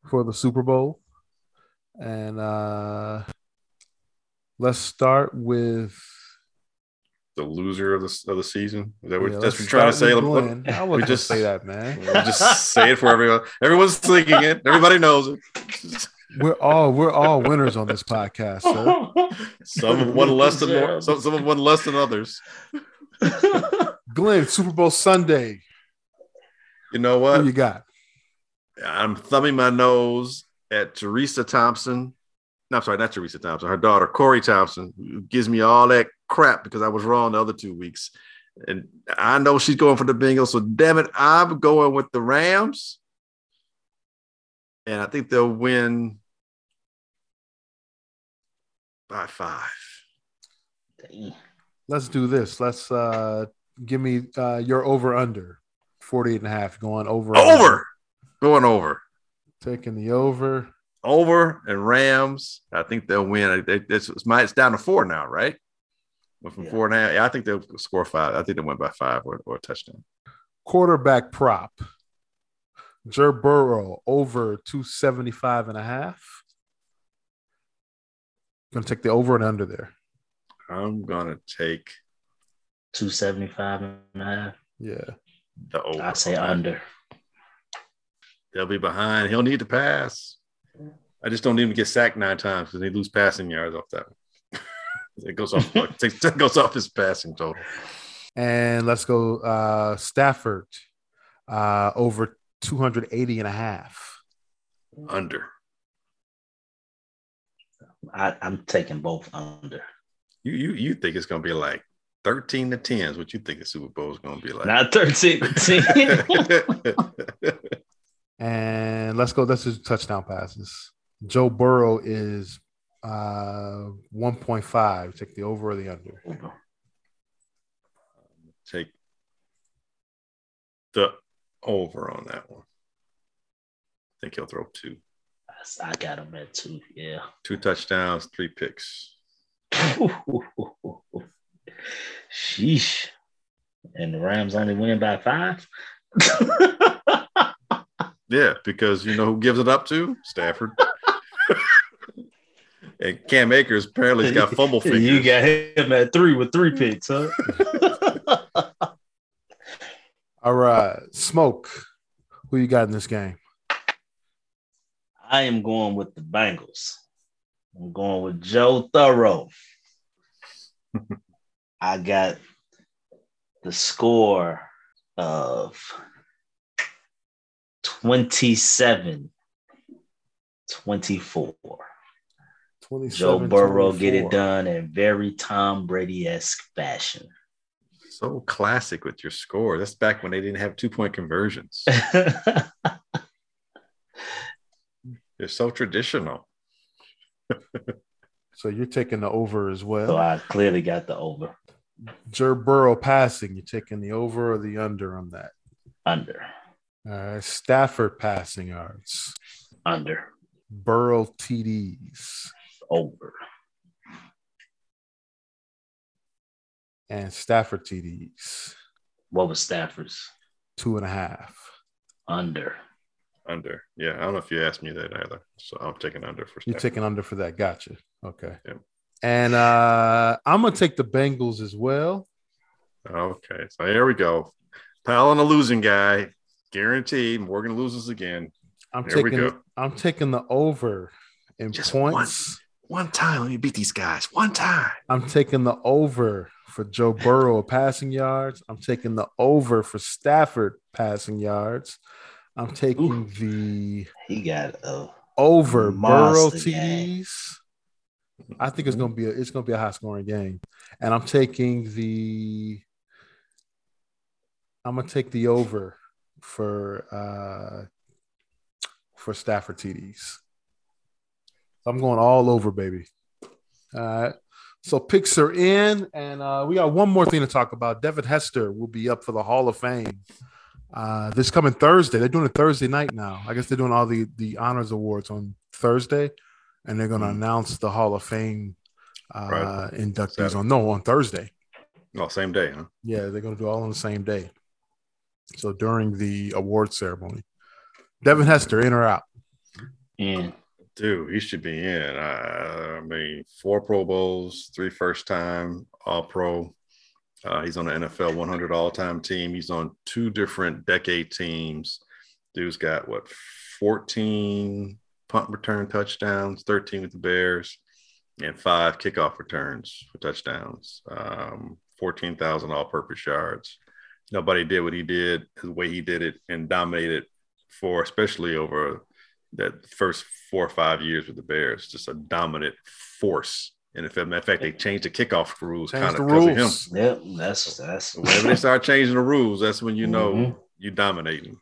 for the Super Bowl. And uh let's start with the loser of the of the season. Is that what, yeah, that's what you're trying to say? Glenn. I would just say that, man. just say it for everyone. Everyone's thinking it. Everybody knows it. We're all we're all winners on this podcast, sir. Some have won less than more, some, some have won less than others. Glenn, Super Bowl Sunday. You know what? Who you got? I'm thumbing my nose at Teresa Thompson. No, I'm sorry, not Teresa Thompson. Her daughter, Corey Thompson, who gives me all that crap because I was wrong the other two weeks. And I know she's going for the Bengals. So damn it, I'm going with the Rams. And I think they'll win by five. Let's do this. Let's uh give me uh your over under 48 and a half going over over going over taking the over over and Rams. I think they'll win. It's, it's down to four now, right? Went from yeah. four and a half. Yeah, I think they'll score five. I think they went by five or, or a touchdown. Quarterback prop. Joe Burrow over 275 and a half. Gonna take the over and under there. I'm gonna take 275 and a half. Yeah. The over. I say under. They'll be behind. He'll need to pass. I just don't even get sacked nine times because they lose passing yards off that one. it goes off it goes off his passing total. And let's go uh Stafford uh over 280 and a half. Under. I, am taking both under. You you you think it's gonna be like 13 to 10 is what you think the Super Bowl is gonna be like. Not 13 to 10. And let's go. Let's just touchdown passes. Joe Burrow is uh 1.5. Take the over or the under. Take the over on that one. I think he'll throw two. I got him at two. Yeah. Two touchdowns, three picks. Sheesh. And the Rams only win by five. yeah, because you know who gives it up to? Stafford. and Cam Akers apparently has got fumble fingers. You got him at three with three picks, huh? All right. Smoke. Who you got in this game? I am going with the Bengals. I'm going with Joe Burrow. I got the score of 27 24. Joe Burrow 24. get it done in very Tom Brady esque fashion. So classic with your score. That's back when they didn't have two point conversions. You're so traditional. so you're taking the over as well. So I clearly got the over. Joe Burrow passing, you're taking the over or the under on that? Under. Uh, Stafford passing yards. Under. Burrow TDs. Over. And Stafford TDs. What was Stafford's? Two and a half. Under. Under. Yeah, I don't know if you asked me that either. So I'm taking under for. Stafford. You're taking under for that. Gotcha. Okay. Yeah. And uh I'm gonna take the Bengals as well. Okay, so here we go. Pal and a losing guy, guaranteed. Morgan loses again. I'm here taking. I'm taking the over in Just points. One, one time, let me beat these guys. One time. I'm taking the over for Joe Burrow passing yards. I'm taking the over for Stafford passing yards. I'm taking Ooh. the he got a over Burrow TDs. I think it's gonna be a, it's gonna be a high scoring game, and I'm taking the I'm gonna take the over for uh for Stafford TDs. I'm going all over, baby. All right. So picks are in, and uh, we got one more thing to talk about. Devin Hester will be up for the Hall of Fame uh, this coming Thursday. They're doing it Thursday night now. I guess they're doing all the the honors awards on Thursday, and they're going to mm. announce the Hall of Fame uh, right. inductees on no on Thursday. Oh, same day, huh? Yeah, they're going to do all on the same day. So during the award ceremony, Devin Hester in or out? In. Dude, he should be in. I, I mean, four Pro Bowls, three first time All Pro. Uh, he's on the NFL 100 all time team. He's on two different decade teams. Dude's got what 14 punt return touchdowns, 13 with the Bears, and five kickoff returns for touchdowns, um, 14,000 all purpose yards. Nobody did what he did, the way he did it, and dominated for, especially over that first four or five years with the Bears. Just a dominant force. And if, in fact, matter of fact, they changed the kickoff rules kind of because of him. Yep, that's that's whenever they start changing the rules, that's when you know mm-hmm. you dominating.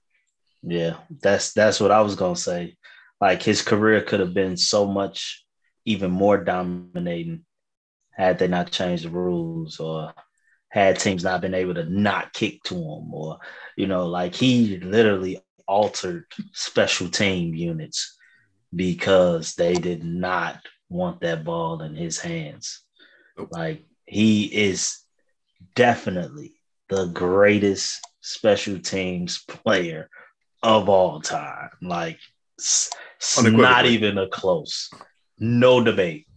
Yeah, that's that's what I was gonna say. Like his career could have been so much even more dominating had they not changed the rules or had teams not been able to not kick to him or you know like he literally altered special team units because they did not want that ball in his hands like he is definitely the greatest special teams player of all time. Like, it's not even a close. No debate.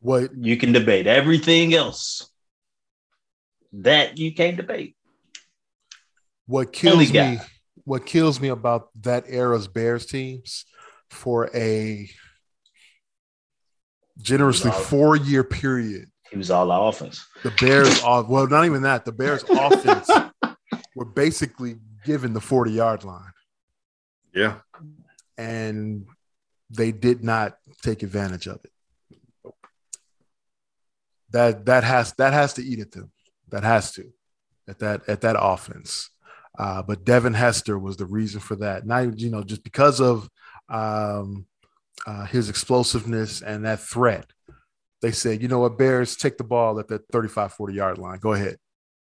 What you can debate everything else that you can't debate. What kills me, what kills me about that era's Bears teams for a generously four year period. He was all offense. The Bears, off—well, not even that. The Bears offense were basically given the 40 yard line. Yeah. And they did not take advantage of it. That that has that has to eat at them. That has to at that at that offense. Uh, but Devin Hester was the reason for that. Not you know just because of um, uh, his explosiveness and that threat. They said, you know what, Bears, take the ball at that 35, 40 yard line. Go ahead.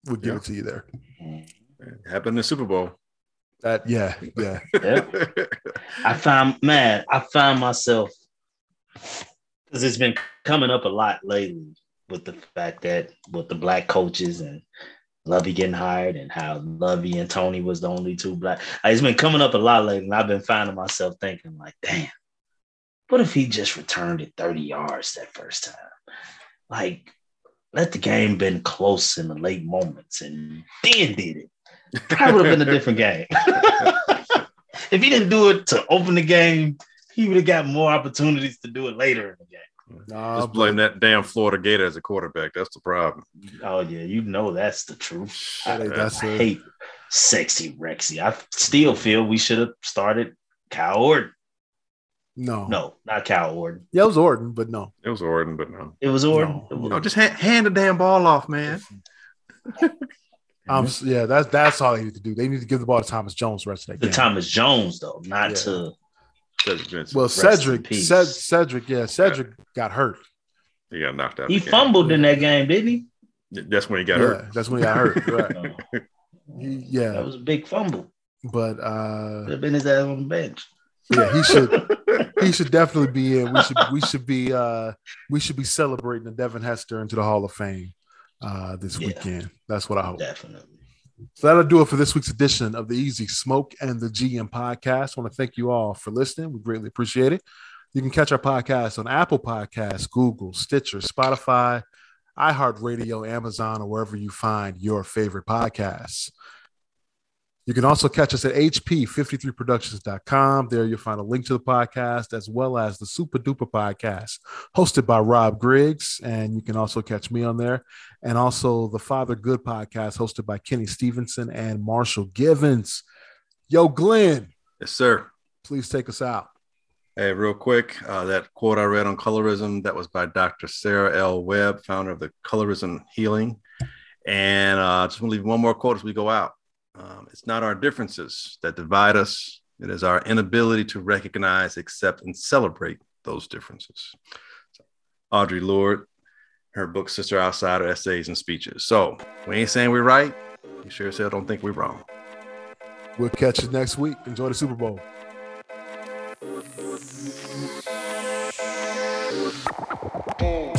We'll give yeah. it to you there. It happened in the Super Bowl. That yeah, yeah. yeah. I found man, I found myself because it's been coming up a lot lately with the fact that with the black coaches and Lovie getting hired and how Lovie and Tony was the only two black. It's been coming up a lot lately, and I've been finding myself thinking like, damn, what if he just returned it 30 yards that first time? Like, let the game been close in the late moments and then did it probably would have been a different game. if he didn't do it to open the game, he would have got more opportunities to do it later in the game. Nah, Just blame that damn Florida Gator as a quarterback. That's the problem. Oh yeah, you know that's the truth. I, I hate sexy Rexy. I still feel we should have started Kyle Orton. No, no, not Kyle Orton. Yeah, it was Orton, but no. It was Orton, but no. It was Orton. No, no just hand, hand the damn ball off, man. Um, yeah, that's that's all they need to do. They need to give the ball to Thomas Jones the rest of that the game. Thomas Jones though, not yeah. to Cedric well, Cedric, Ced, Cedric, yeah, Cedric yeah. got hurt. He got knocked out. He fumbled in that game, didn't he? That's when he got yeah, hurt. That's when he got hurt. Right. he, yeah, that was a big fumble. But uh, could have been his ass on the bench. Yeah, he should. he should definitely be in. We should. We should be. uh We should be celebrating the Devin Hester into the Hall of Fame uh, this yeah, weekend. That's what I hope. Definitely. So that'll do it for this week's edition of the Easy Smoke and the GM podcast. I want to thank you all for listening. We greatly appreciate it. You can catch our podcast on Apple Podcasts, Google, Stitcher, Spotify, iHeartRadio, Amazon, or wherever you find your favorite podcasts. You can also catch us at hp53productions.com. There you'll find a link to the podcast as well as the Super Duper podcast hosted by Rob Griggs. And you can also catch me on there. And also the Father Good podcast hosted by Kenny Stevenson and Marshall Givens. Yo, Glenn. Yes, sir. Please take us out. Hey, real quick, uh, that quote I read on colorism, that was by Dr. Sarah L. Webb, founder of the Colorism Healing. And I uh, just want to leave one more quote as we go out. Um, it's not our differences that divide us, it is our inability to recognize, accept, and celebrate those differences. So, Audre Lorde, her book, Sister Outsider Essays and Speeches. So, we ain't saying we're right. You sure as hell don't think we're wrong. We'll catch you next week. Enjoy the Super Bowl. Oh.